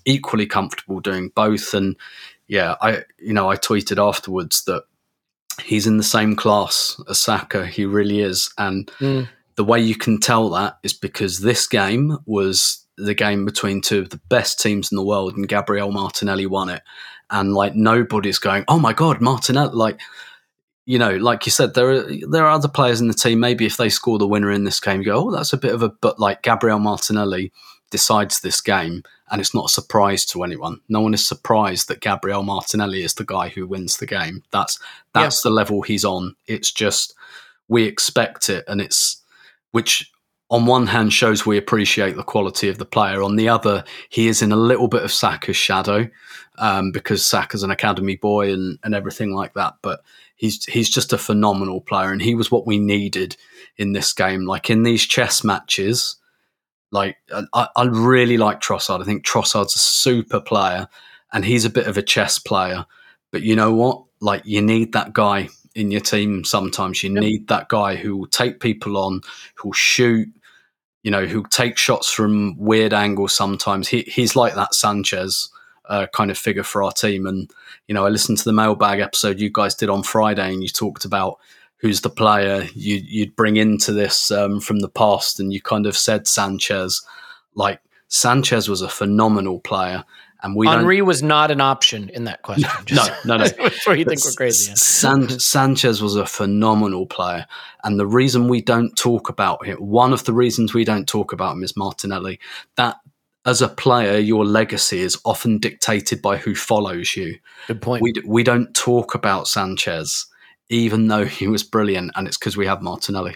Equally comfortable doing both, and yeah, I you know I tweeted afterwards that he's in the same class as Saka. He really is, and Mm. the way you can tell that is because this game was the game between two of the best teams in the world, and Gabriel Martinelli won it. And like nobody's going, oh my god, Martinelli! Like you know, like you said, there are there are other players in the team. Maybe if they score the winner in this game, you go, oh, that's a bit of a. But like Gabriel Martinelli decides this game, and it's not a surprise to anyone. No one is surprised that Gabriel Martinelli is the guy who wins the game. That's that's the level he's on. It's just we expect it, and it's which on one hand shows we appreciate the quality of the player. On the other, he is in a little bit of Saka's shadow um, because Saka's an academy boy and, and everything like that. But he's he's just a phenomenal player, and he was what we needed in this game. Like in these chess matches, like I, I really like Trossard. I think Trossard's a super player, and he's a bit of a chess player. But you know what? Like you need that guy in your team. Sometimes you yep. need that guy who will take people on, who'll shoot. You know, who take shots from weird angles. Sometimes he, he's like that Sanchez uh, kind of figure for our team. And you know, I listened to the mailbag episode you guys did on Friday, and you talked about who's the player you, would bring into this um, from the past, and you kind of said Sanchez. Like Sanchez was a phenomenal player, and we Henry was not an option in that question. no, no, no. Before you think we're crazy. San- Sanchez was a phenomenal player, and the reason we don't talk about him, one of the reasons we don't talk about him is Martinelli. That as a player, your legacy is often dictated by who follows you. Good point. We, we don't talk about Sanchez, even though he was brilliant, and it's because we have Martinelli.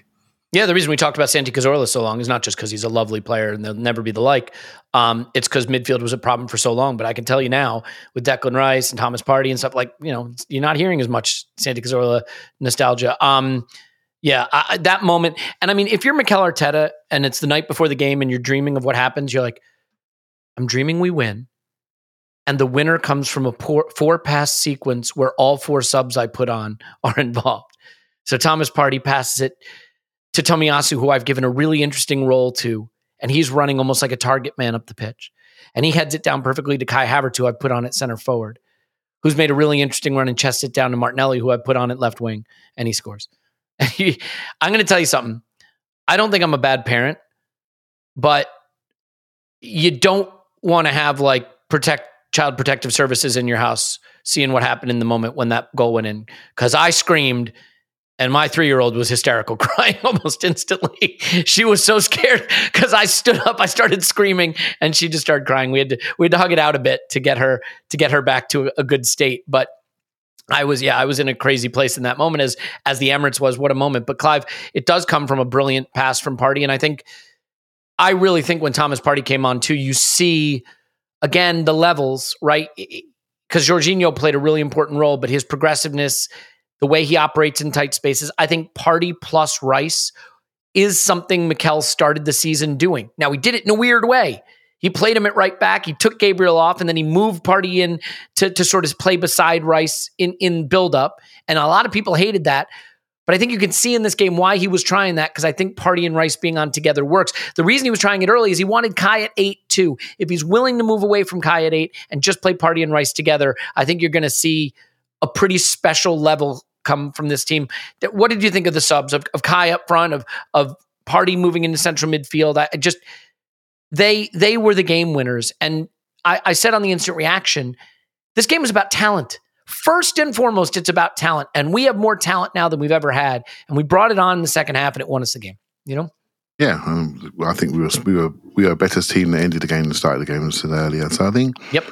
Yeah, the reason we talked about Santi Cazorla so long is not just because he's a lovely player and there'll never be the like. Um, it's because midfield was a problem for so long. But I can tell you now, with Declan Rice and Thomas Partey and stuff like, you know, you're not hearing as much Santi Cazorla nostalgia. Um, yeah, I, that moment. And I mean, if you're Mikel Arteta and it's the night before the game and you're dreaming of what happens, you're like, I'm dreaming we win. And the winner comes from a four pass sequence where all four subs I put on are involved. So Thomas Partey passes it to Tomiyasu, who I've given a really interesting role to, and he's running almost like a target man up the pitch. And he heads it down perfectly to Kai Havertz, who I've put on at center forward, who's made a really interesting run and chests it down to Martinelli, who I put on at left wing, and he scores. I'm going to tell you something. I don't think I'm a bad parent, but you don't want to have like protect child protective services in your house seeing what happened in the moment when that goal went in because i screamed and my three-year-old was hysterical crying almost instantly she was so scared because i stood up i started screaming and she just started crying we had to we had to hug it out a bit to get her to get her back to a good state but I was, yeah, I was in a crazy place in that moment as as the Emirates was. What a moment! But Clive, it does come from a brilliant pass from Partey. and I think I really think when Thomas Partey came on too, you see again the levels, right? Because Jorginho played a really important role, but his progressiveness, the way he operates in tight spaces, I think Partey plus Rice is something Mikel started the season doing. Now he did it in a weird way. He played him at right back. He took Gabriel off, and then he moved Partey in to, to sort of play beside Rice in in build up. And a lot of people hated that. But I think you can see in this game why he was trying that because I think Partey and Rice being on together works. The reason he was trying it early is he wanted Kai at eight too. If he's willing to move away from Kai at eight and just play Partey and Rice together, I think you're going to see a pretty special level come from this team. What did you think of the subs of, of Kai up front of of Partey moving into central midfield? I just they they were the game winners, and I, I said on the instant reaction, this game was about talent. First and foremost, it's about talent. And we have more talent now than we've ever had. And we brought it on in the second half and it won us the game, you know? Yeah, um, I think we were we were we were a better team that ended the game than started the game, as I said earlier. So I think, yep.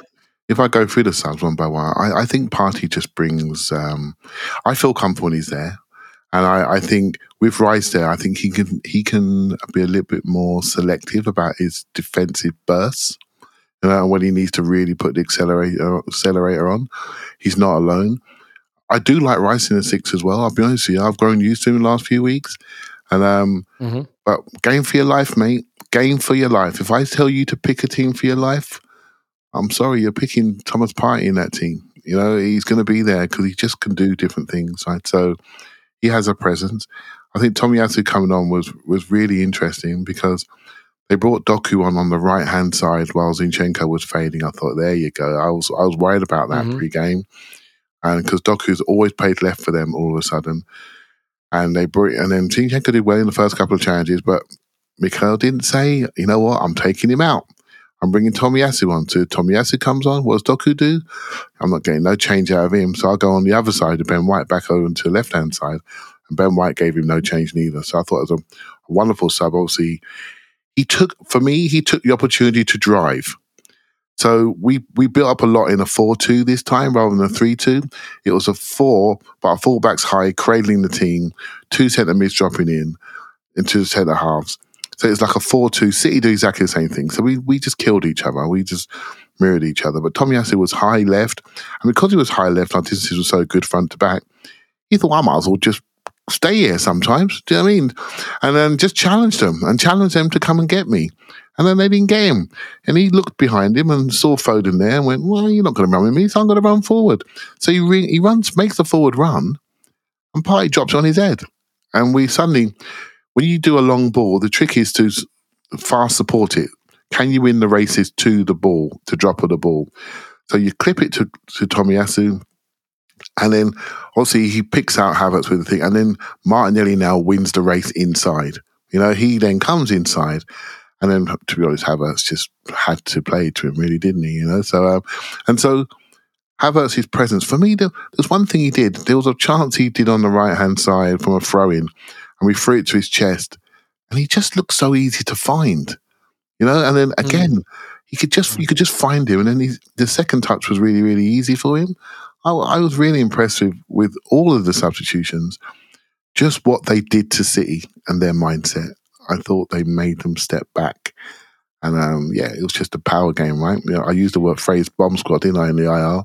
If I go through the subs one by one, I, I think Partey just brings. Um, I feel comfortable when he's there, and I, I think with Rice there, I think he can he can be a little bit more selective about his defensive bursts uh, when he needs to really put the accelerator accelerator on. He's not alone. I do like Rice in the six as well. I'll be honest with you. I've grown used to him in the last few weeks. And um, mm-hmm. but game for your life, mate. Game for your life. If I tell you to pick a team for your life, I'm sorry, you're picking Thomas Partey in that team. You know, he's going to be there because he just can do different things, right? So he has a presence. I think Tomiyasu coming on was was really interesting because they brought Doku on on the right hand side while Zinchenko was fading. I thought, there you go. I was I was worried about that mm-hmm. pre-game, and because Doku's always played left for them all of a sudden, and they brought and then Zinchenko did well in the first couple of challenges, but Mikel didn't say, you know what, I'm taking him out. I'm bringing Tomiyasu on. So Tomiyasu comes on. What does Doku do? I'm not getting no change out of him. So I'll go on the other side of Ben White back over to the left hand side. And Ben White gave him no change neither. So I thought it was a, wonderful sub. Obviously, he took, for me, he took the opportunity to drive. So we we built up a lot in a four-two this time rather than a three-two. It was a four, but our fullbacks high, cradling the team, two centre mids dropping in into the centre halves. So it's like a four-two. City do exactly the same thing. So we we just killed each other. We just mirrored each other. But Tomiyasu was high left, and because he was high left, our distances were so good front to back. He thought I might as well just stay here sometimes. Do you know what I mean? And then just challenged them and challenged them to come and get me. And then they didn't get him. And he looked behind him and saw Foden there and went, Well, you're not going to run with me, so I'm going to run forward. So he, re- he runs, makes the forward run, and Partey drops on his head. And we suddenly, when you do a long ball, the trick is to fast support it. Can you win the races to the ball, to drop of the ball? So you clip it to, to Tomiyasu, and then obviously he picks out Havertz with the thing, and then Martinelli now wins the race inside. You know, he then comes inside, and then to be honest, Havertz just had to play to him, really, didn't he? You know, so um, and so Havertz's presence for me, there, there's one thing he did. There was a chance he did on the right hand side from a throw in, and we threw it to his chest, and he just looked so easy to find. You know, and then again, he could just you could just find him, and then he, the second touch was really really easy for him. I, I was really impressed with, with all of the substitutions, just what they did to City and their mindset. I thought they made them step back. And um, yeah, it was just a power game, right? You know, I used the word phrase bomb squad, didn't I, in the IR?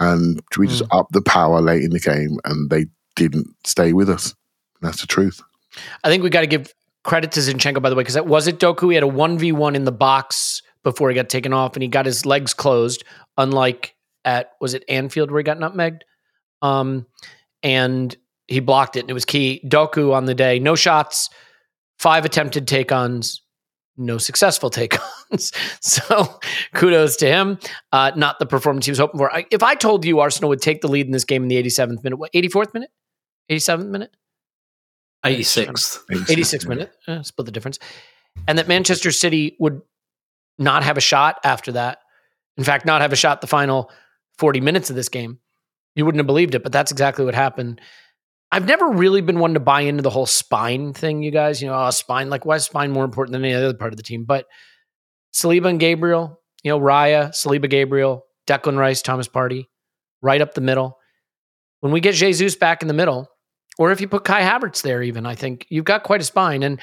And we just upped the power late in the game and they didn't stay with us. That's the truth. I think we got to give credit to Zinchenko, by the way, because that was it Doku. He had a 1v1 in the box before he got taken off and he got his legs closed, unlike at, was it Anfield where he got nutmegged? Um, and he blocked it and it was key. Doku on the day, no shots, five attempted take ons, no successful take ons. so kudos to him. Uh, not the performance he was hoping for. I, if I told you Arsenal would take the lead in this game in the 87th minute, what, 84th minute? 87th minute? 86th. 86 minute, uh, split the difference. And that Manchester City would not have a shot after that. In fact, not have a shot the final 40 minutes of this game. You wouldn't have believed it, but that's exactly what happened. I've never really been one to buy into the whole spine thing, you guys. You know, oh, spine, like, why is spine more important than any other part of the team? But Saliba and Gabriel, you know, Raya, Saliba, Gabriel, Declan Rice, Thomas Partey, right up the middle. When we get Jesus back in the middle, or if you put Kai Havertz there, even, I think you've got quite a spine. And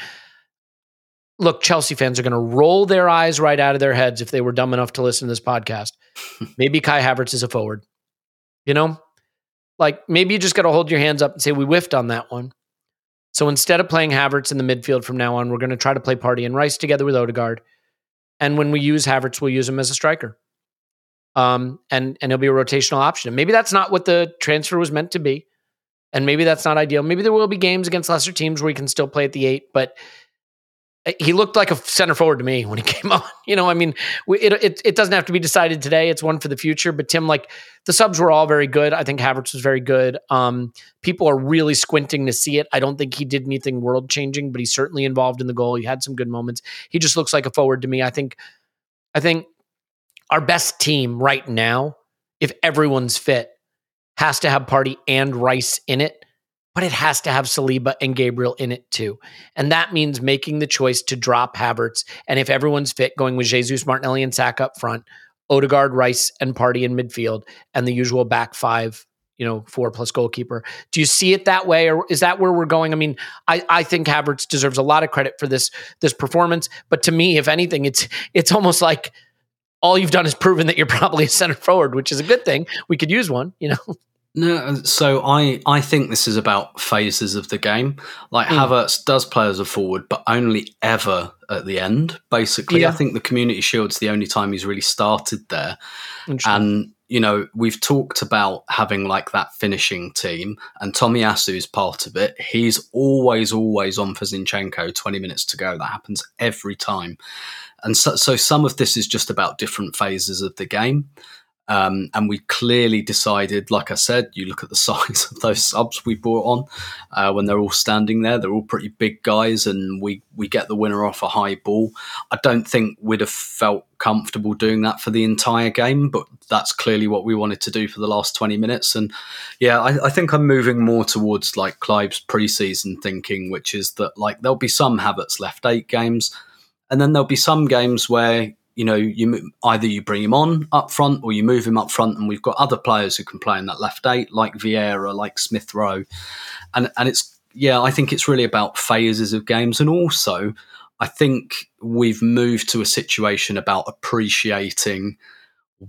look, Chelsea fans are going to roll their eyes right out of their heads if they were dumb enough to listen to this podcast. maybe Kai Havertz is a forward. You know, like maybe you just got to hold your hands up and say, we whiffed on that one. So instead of playing Havertz in the midfield from now on, we're going to try to play Partey and Rice together with Odegaard. And when we use Havertz, we'll use him as a striker. Um, and and he'll be a rotational option. And maybe that's not what the transfer was meant to be. And maybe that's not ideal. Maybe there will be games against lesser teams where he can still play at the eight, but eh, he looked like a center forward to me when he came on. You know, I mean, it, it it doesn't have to be decided today. It's one for the future. But Tim, like the subs were all very good. I think Havertz was very good. Um, people are really squinting to see it. I don't think he did anything world changing, but he's certainly involved in the goal. He had some good moments. He just looks like a forward to me. I think. I think our best team right now, if everyone's fit, has to have Partey and Rice in it, but it has to have Saliba and Gabriel in it too. And that means making the choice to drop Havertz. And if everyone's fit, going with Jesus, Martinelli, and Saka up front, Odegaard, Rice, and Partey in midfield, and the usual back five, you know, four plus goalkeeper. Do you see it that way, or is that where we're going? I mean, I, I think Havertz deserves a lot of credit for this this performance, but to me, if anything, it's it's almost like all you've done is proven that you're probably a center forward, which is a good thing. We could use one, you know. No, so I I think this is about phases of the game. Like Mm. Havertz does play as a forward, but only ever at the end. Basically, Yeah. I think the Community Shield's the only time he's really started there. And you know, we've talked about having like that finishing team, and Tommy Tomiyasu is part of it. He's always, always on for Zinchenko. Twenty minutes to go. That happens every time. And so, so some of this is just about different phases of the game. Um, and we clearly decided, like I said, you look at the size of those subs we brought on uh, when they're all standing there. They're all pretty big guys, and we we get the winner off a high ball. I don't think we'd have felt comfortable doing that for the entire game, but that's clearly what we wanted to do for the last twenty minutes. And yeah, I, I think I'm moving more towards like Clive's preseason thinking, which is that like there'll be some Havertz left eight games, and then there'll be some games where you know, you either you bring him on up front or you move him up front, and we've got other players who can play in that left eight, like Vieira, like Smith Rowe, and and it's yeah, I think it's really about phases of games, and also I think we've moved to a situation about appreciating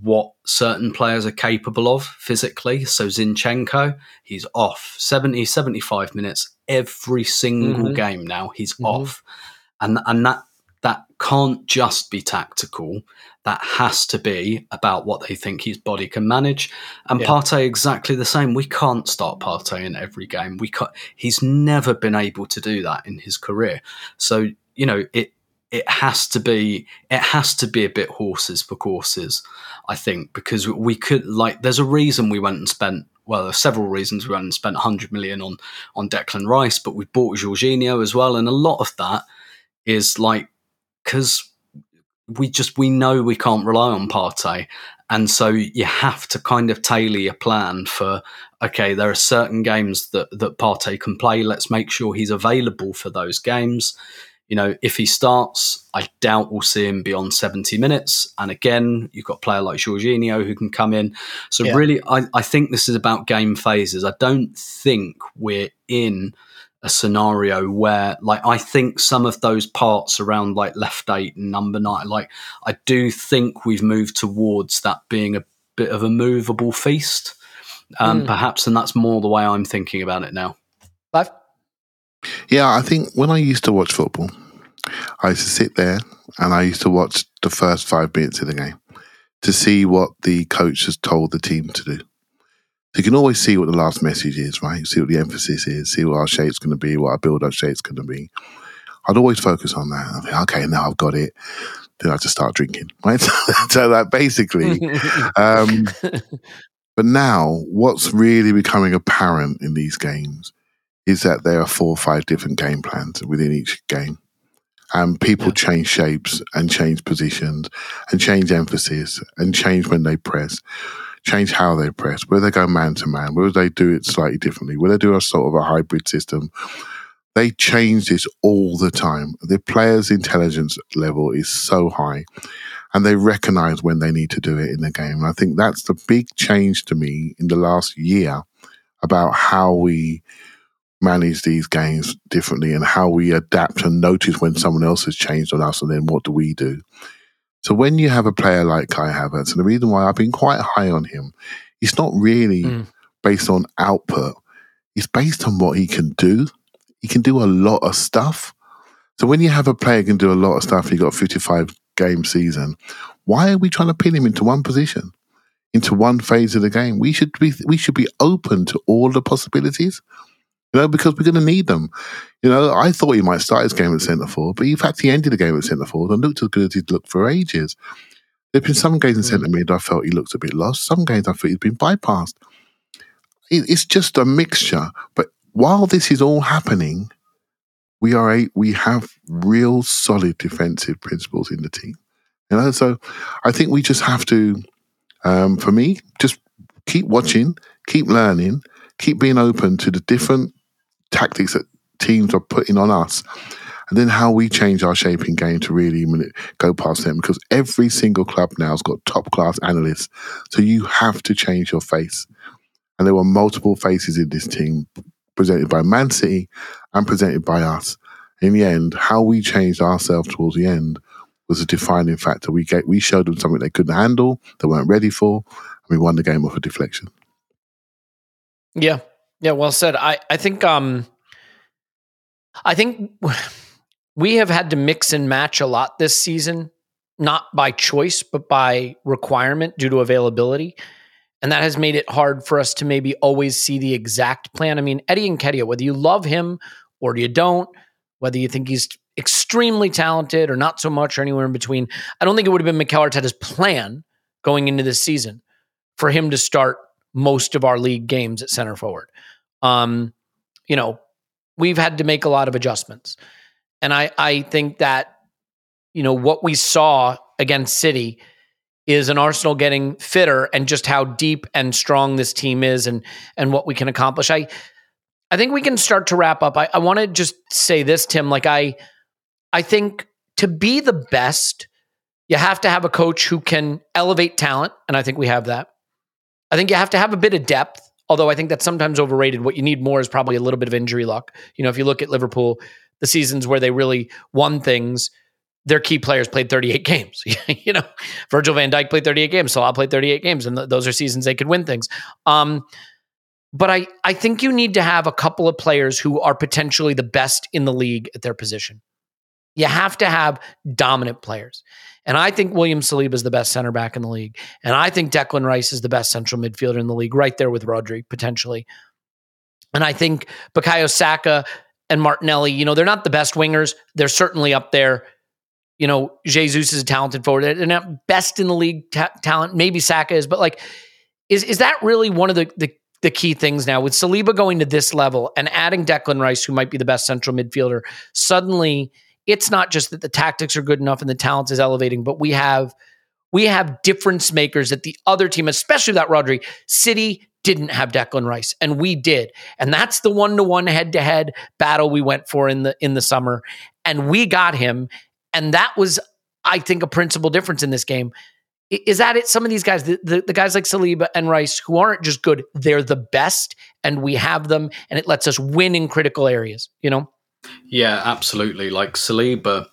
what certain players are capable of physically. So Zinchenko, he's off 70, 75 minutes every single mm-hmm. game now. He's mm-hmm. off. And and that that can't just be tactical. That has to be about what they think his body can manage. And yeah. Partey exactly the same. We can't start Partey in every game. We can't, he's never been able to do that in his career. So you know it it has to be it has to be a bit horses for courses. I think because we could like there's a reason we went and spent well, there's several reasons we went and spent 100 million on on Declan Rice, but we bought Jorginho as well, and a lot of that is like because we just we know we can't rely on Partey, and so you have to kind of tailor your plan for okay, there are certain games that that Partey can play. Let's make sure he's available for those games. You know, if he starts, I doubt we'll see him beyond 70 minutes. And again, you've got a player like Jorginho who can come in. So, yeah. really, I, I think this is about game phases. I don't think we're in a scenario where like I think some of those parts around like left eight and number nine, like I do think we've moved towards that being a bit of a movable feast. Um, mm. perhaps and that's more the way I'm thinking about it now. Clive? Yeah, I think when I used to watch football, I used to sit there and I used to watch the first five minutes of the game to see what the coach has told the team to do. So you can always see what the last message is, right? See what the emphasis is, see what our shape's going to be, what our build up shape's going to be. I'd always focus on that. I think, okay, now I've got it. Then I just start drinking, right? so that basically, um, but now what's really becoming apparent in these games is that there are four or five different game plans within each game. And people yeah. change shapes and change positions and change emphasis and change when they press change how they press, whether they go man to man, whether they do it slightly differently, whether they do a sort of a hybrid system. They change this all the time. The players' intelligence level is so high and they recognize when they need to do it in the game. And I think that's the big change to me in the last year about how we manage these games differently and how we adapt and notice when someone else has changed on us and then what do we do. So when you have a player like Kai Havertz, and the reason why I've been quite high on him, it's not really mm. based on output. It's based on what he can do. He can do a lot of stuff. So when you have a player can do a lot of stuff, you got a 55 game season. Why are we trying to pin him into one position, into one phase of the game? We should be we should be open to all the possibilities you know, because we're going to need them. You know, I thought he might start his game at centre forward, but in fact, he ended the game at centre forward and looked as good as he'd looked for ages. There've been some games in centre mid I felt he looked a bit lost. Some games I thought he'd been bypassed. It's just a mixture. But while this is all happening, we are a we have real solid defensive principles in the team. You know, so I think we just have to, um, for me, just keep watching, keep learning, keep being open to the different tactics that teams are putting on us. And then how we change our shaping game to really go past them because every single club now has got top class analysts. So you have to change your face. And there were multiple faces in this team presented by Man City and presented by us. In the end, how we changed ourselves towards the end was a defining factor. We we showed them something they couldn't handle, they weren't ready for, and we won the game off a deflection. Yeah. Yeah, well said. I I think um I think we have had to mix and match a lot this season, not by choice, but by requirement due to availability. And that has made it hard for us to maybe always see the exact plan. I mean, Eddie and Nketiah, whether you love him or you don't, whether you think he's extremely talented or not so much or anywhere in between, I don't think it would have been Mikel Arteta's plan going into this season for him to start most of our league games at center forward. Um, you know, we've had to make a lot of adjustments. And I, I think that, you know, what we saw against City is an Arsenal getting fitter and just how deep and strong this team is and and what we can accomplish. I I think we can start to wrap up. I, I want to just say this, Tim. Like I I think to be the best, you have to have a coach who can elevate talent, and I think we have that. I think you have to have a bit of depth, although I think that's sometimes overrated. What you need more is probably a little bit of injury luck. You know, if you look at Liverpool, the seasons where they really won things, their key players played 38 games. you know, Virgil van Dijk played 38 games, Salah played 38 games, and th- those are seasons they could win things. Um, but I, I think you need to have a couple of players who are potentially the best in the league at their position. You have to have dominant players. And I think William Saliba is the best center back in the league. And I think Declan Rice is the best central midfielder in the league, right there with Rodri, potentially. And I think Bukayo Saka and Martinelli, you know, they're not the best wingers. They're certainly up there. You know, Jesus is a talented forward. They're not best in the league ta- talent. Maybe Saka is, but like, is is that really one of the, the the key things now with Saliba going to this level and adding Declan Rice, who might be the best central midfielder? Suddenly, it's not just that the tactics are good enough and the talent is elevating, but we have we have difference makers that the other team, especially that Rodri, City didn't have Declan Rice, and we did, and that's the one to one head to head battle we went for in the in the summer, and we got him, and that was, I think, a principal difference in this game. Is that it? Some of these guys, the, the, the guys like Saliba and Rice, who aren't just good, they're the best, and we have them, and it lets us win in critical areas. You know. Yeah, absolutely. Like Saliba,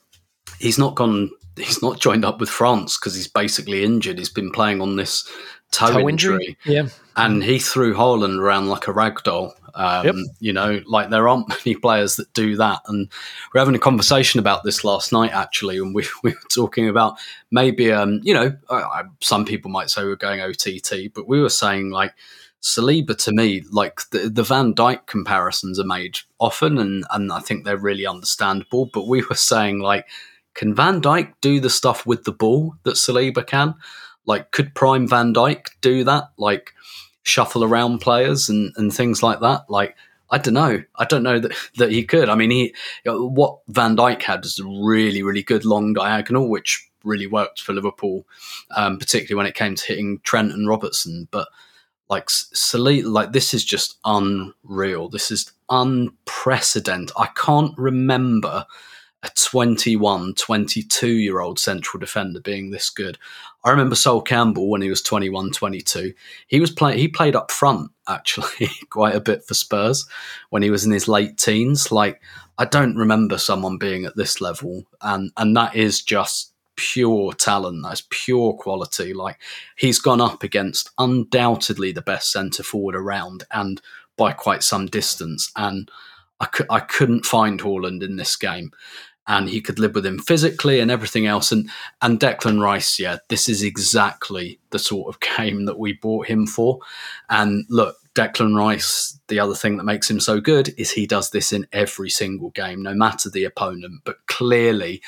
he's not gone. He's not joined up with France because he's basically injured. He's been playing on this toe, Toe injury. injury? Yeah. and he threw Haaland around like a rag doll. Um, Yep. You know, like there aren't many players that do that. And we're having a conversation about this last night, actually, and we, we were talking about maybe, um, you know, uh, some people might say we're going OTT, but we were saying like Saliba to me, like the, the Van Dijk comparisons are made often, and, and I think they're really understandable. But we were saying like, can Van Dijk do the stuff with the ball that Saliba can? Like, could Prime Van Dijk do that? Like, shuffle around players and, and things like that. Like, I don't know. I don't know that, that he could. I mean, he what Van Dijk had is a really, really good long diagonal, which really worked for Liverpool, um, particularly when it came to hitting Trent and Robertson. But like Salih, like this is just unreal. This is unprecedented. I can't remember a 21, 22 year old central defender being this good. I remember Sol Campbell when he was 21, 22. He was playing, he played up front actually quite a bit for Spurs when he was in his late teens. Like, I don't remember someone being at this level. And, and that is just pure talent. That's pure quality. Like, he's gone up against undoubtedly the best centre forward around and by quite some distance. And I, cou- I couldn't find Haaland in this game and he could live with him physically and everything else. And and Declan Rice, yeah, this is exactly the sort of game that we bought him for. And look, Declan Rice, the other thing that makes him so good is he does this in every single game, no matter the opponent. But clearly,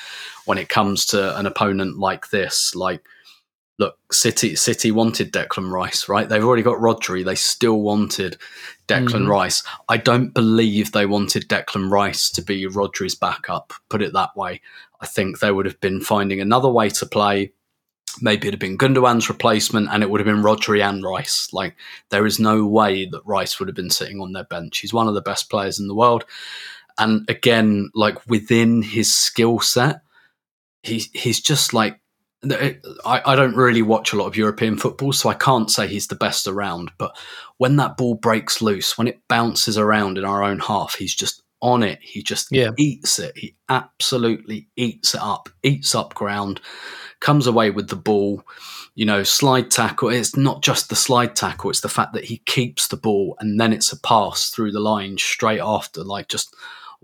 when it comes to an opponent like this, like look, City City wanted Declan Rice, right? They've already got Rodri. They still wanted Declan Mhm. Rice. I don't believe they wanted Declan Rice to be Rodri's backup. Put it that way. I think they would have been finding another way to play. Maybe it'd have been Gundogan's replacement, and it would have been Rodri and Rice. Like there is no way that Rice would have been sitting on their bench. He's one of the best players in the world, and again, like within his skill set, he he's just like I, I don't really watch a lot of European football, so I can't say he's the best around. But when that ball breaks loose, when it bounces around in our own half, he's just on it. He just Yeah. eats it. He absolutely eats it up, eats up ground, comes away with the ball. You know, slide tackle. It's not just the slide tackle, it's the fact that he keeps the ball and then it's a pass through the line straight after. Like, just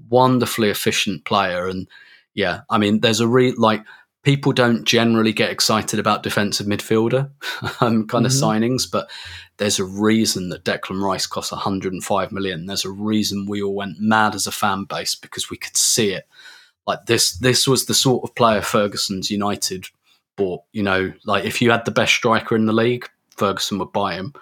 wonderfully efficient player. And yeah, I mean, there's a re like, people don't generally get excited about defensive midfielder um, kind of Mhm. signings, but there's a reason that Declan Rice cost 105 million. There's a reason we all went mad as a fan base because we could see it. Like this, this was the sort of player Ferguson's United bought. You know, like if you had the best striker in the league, Ferguson would buy him,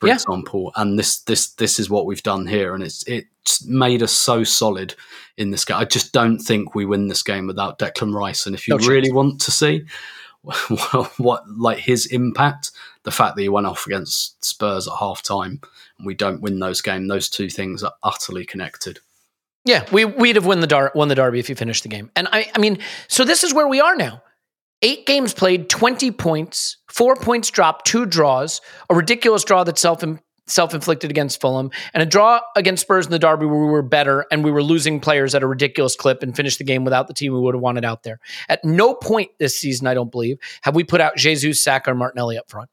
for Yeah. example. And this this this is what we've done here, and it's it's made us so solid in this game. I just don't think we win this game without Declan Rice. And if you No chance. really want to see what, what like his impact, the fact that he went off against Spurs at half time and we don't win those games, those two things are utterly connected. Yeah, we we'd have won the dar- won the derby if you finished the game. And I I mean, so this is where we are now. Eight games played, 20 points, four points dropped, two draws, a ridiculous draw that self self inflicted against Fulham, and a draw against Spurs in the derby where we were better and we were losing players at a ridiculous clip and finished the game without the team we would have wanted out there. At no point this season, I don't believe, have we put out Jesus, Saka, or Martinelli up front.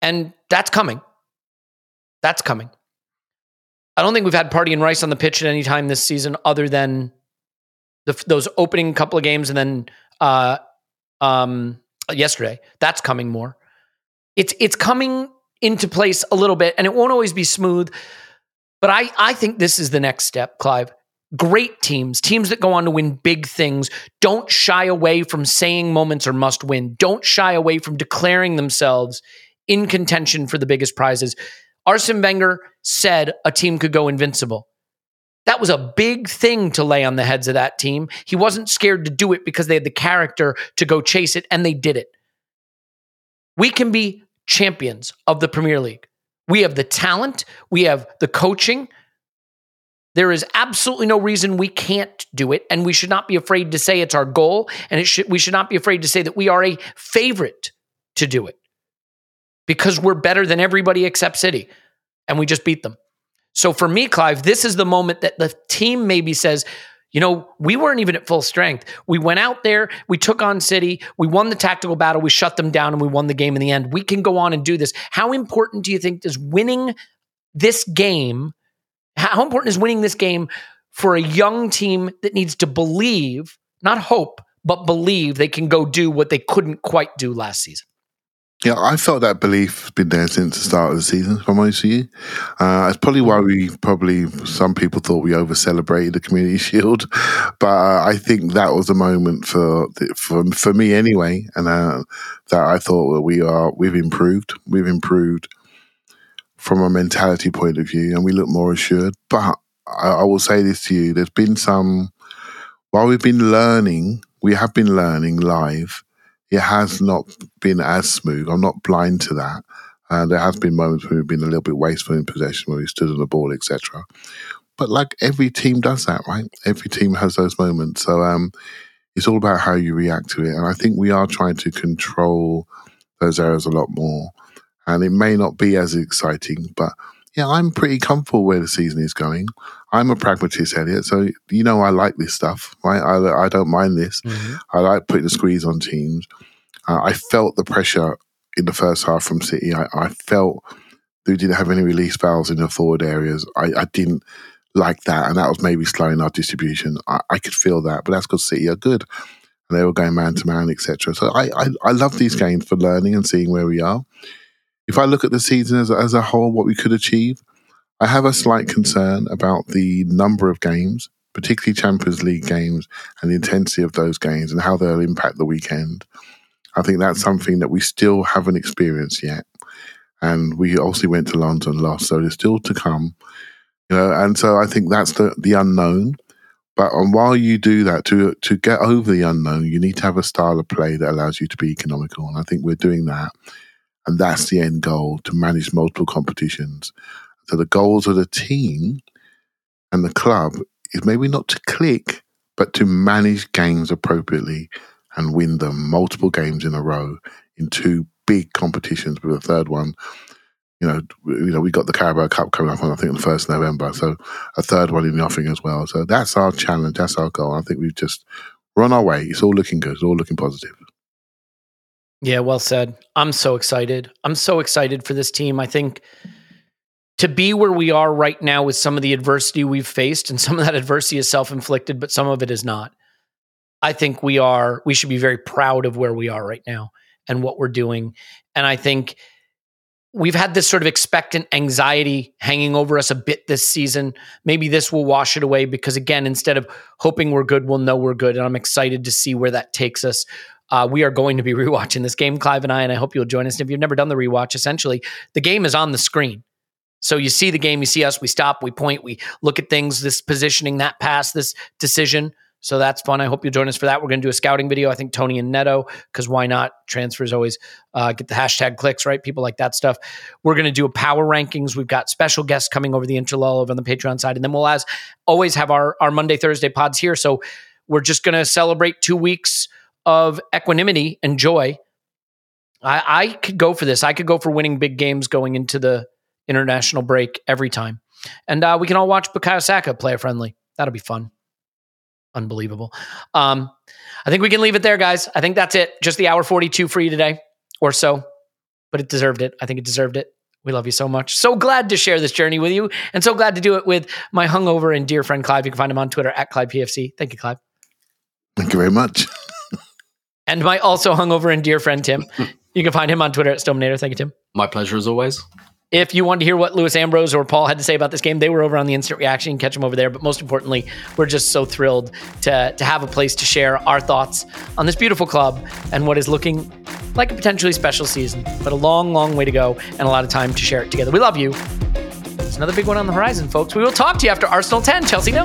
And that's coming. That's coming. I don't think we've had Partey and Rice on the pitch at any time this season, other than the, those opening couple of games, and then uh, um, yesterday. That's coming more. It's it's coming into place a little bit, and it won't always be smooth. But I I think this is the next step, Clive. Great teams, teams that go on to win big things, don't shy away from saying moments are must win. Don't shy away from declaring themselves in contention for the biggest prizes. Arsene Wenger said a team could go invincible. That was a big thing to lay on the heads of that team. He wasn't scared to do it because they had the character to go chase it, and they did it. We can be champions of the Premier League. We have the talent, we have the coaching. There is absolutely no reason we can't do it, and we should not be afraid to say it's our goal, and it should, we should not be afraid to say that we are a favorite to do it because we're better than everybody except City, and we just beat them. So for me, Clive, this is the moment that the team maybe says, you know, we weren't even at full strength. We went out there, we took on City, we won the tactical battle, we shut them down, and we won the game in the end. We can go on and do this. How important do you think is winning this game? How important is winning this game for a young team that needs to believe, not hope, but believe they can go do what they couldn't quite do last season? Yeah, I felt that belief has been there since the start of the season, I'm honest with you. Uh, it's probably why we probably, some people thought we over celebrated the Community Shield. But uh, I think that was a moment for, for, for me anyway. And uh, that I thought that we are, we've improved. We've improved from a mentality point of view and we look more assured. But I, I will say this to you there's been some, while we've been learning, we have been learning live it has not been as smooth. I'm not blind to that. Uh, there has been moments when we've been a little bit wasteful in possession, when we stood on the ball, etc. But like every team does that, right? Every team has those moments. So um, it's all about how you react to it. And I think we are trying to control those areas a lot more. And it may not be as exciting, but yeah, I'm pretty comfortable where the season is going. I'm a pragmatist, Elliot. So you know I like this stuff, right? I, I don't mind this. I like putting the squeeze on teams. Uh, I felt the pressure in the first half from City. I, I felt they didn't have any release valves in the forward areas. I, I didn't like that, and that was maybe slowing our distribution. I, I could feel that, but that's because City are good, and they were going man to man, etc. So I, I I love these games for learning and seeing where we are. If I look at the season as as a whole, what we could achieve, I have a slight concern about the number of games, particularly Champions League games, and the intensity of those games and how they'll impact the weekend. I think that's something that we still haven't experienced yet. And we also went to London last, so there's still to come. You know, and so I think that's the, the unknown. But um, while you do that, to to get over the unknown, you need to have a style of play that allows you to be economical. And I think we're doing that. And that's the end goal to manage multiple competitions. So the goals of the team and the club is maybe not to click, but to manage games appropriately and win them multiple games in a row in two big competitions with a third one. You know, you know, we got the Carabao Cup coming up on I think the first November, so a third one in the offing as well. So that's our challenge, that's our goal. I think we've just on our way. It's all looking good. It's all looking positive. Yeah, well said. I'm so excited. I'm so excited for this team. I think to be where we are right now with some of the adversity we've faced, and some of that adversity is self inflicted, but some of it is not. I think we are, we should be very proud of where we are right now and what we're doing. And I think we've had this sort of expectant anxiety hanging over us a bit this season. Maybe this will wash it away because, again, instead of hoping we're good, we'll know we're good. And I'm excited to see where that takes us. uh, we are going to be rewatching this game, Clive and I, and I hope you'll join us. And if you've never done the rewatch, essentially the game is on the screen. So you see the game, you see us, we stop, we point, we look at things, this positioning, that pass, this decision. So that's fun. I hope you'll join us for that. We're going to do a scouting video. I think Toney and Neto, because why not? Transfers always uh, get the hashtag clicks, right? People like that stuff. We're going to do a power rankings. We've got special guests coming over the interlull over on the Patreon side. And then we'll as always have our, our Monday, Thursday pods here. So we're just going to celebrate two weeks of equanimity and joy. I, I could go for this. I could go for winning big games going into the international break every time. And uh, we can all watch Bukayo Saka play a friendly. That'll be fun unbelievable. Um, I think we can leave it there, guys. I think that's it. Just the hour 42 for you today or so, but it deserved it. I think it deserved it. We love you so much. So glad to share this journey with you and so glad to do it with my hungover and dear friend Clive. You can find him on Twitter at ClivePFC. Thank you, Clive. Thank you very much. and my also hungover and dear friend Tim. You can find him on Twitter at Stillmanator. Thank you, Tim. My pleasure as always. If you want to hear what Lewis Ambrose or Paul had to say about this game, they were over on the instant reaction. Catch them over there. But most importantly, we're just so thrilled to, to have a place to share our thoughts on this beautiful club and what is looking like a potentially special season, but a long, long way to go and a lot of time to share it together. We love you. It's another big one on the horizon, folks. We will talk to you after Arsenal 10, Chelsea no.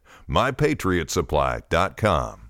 mypatriotsupply.com.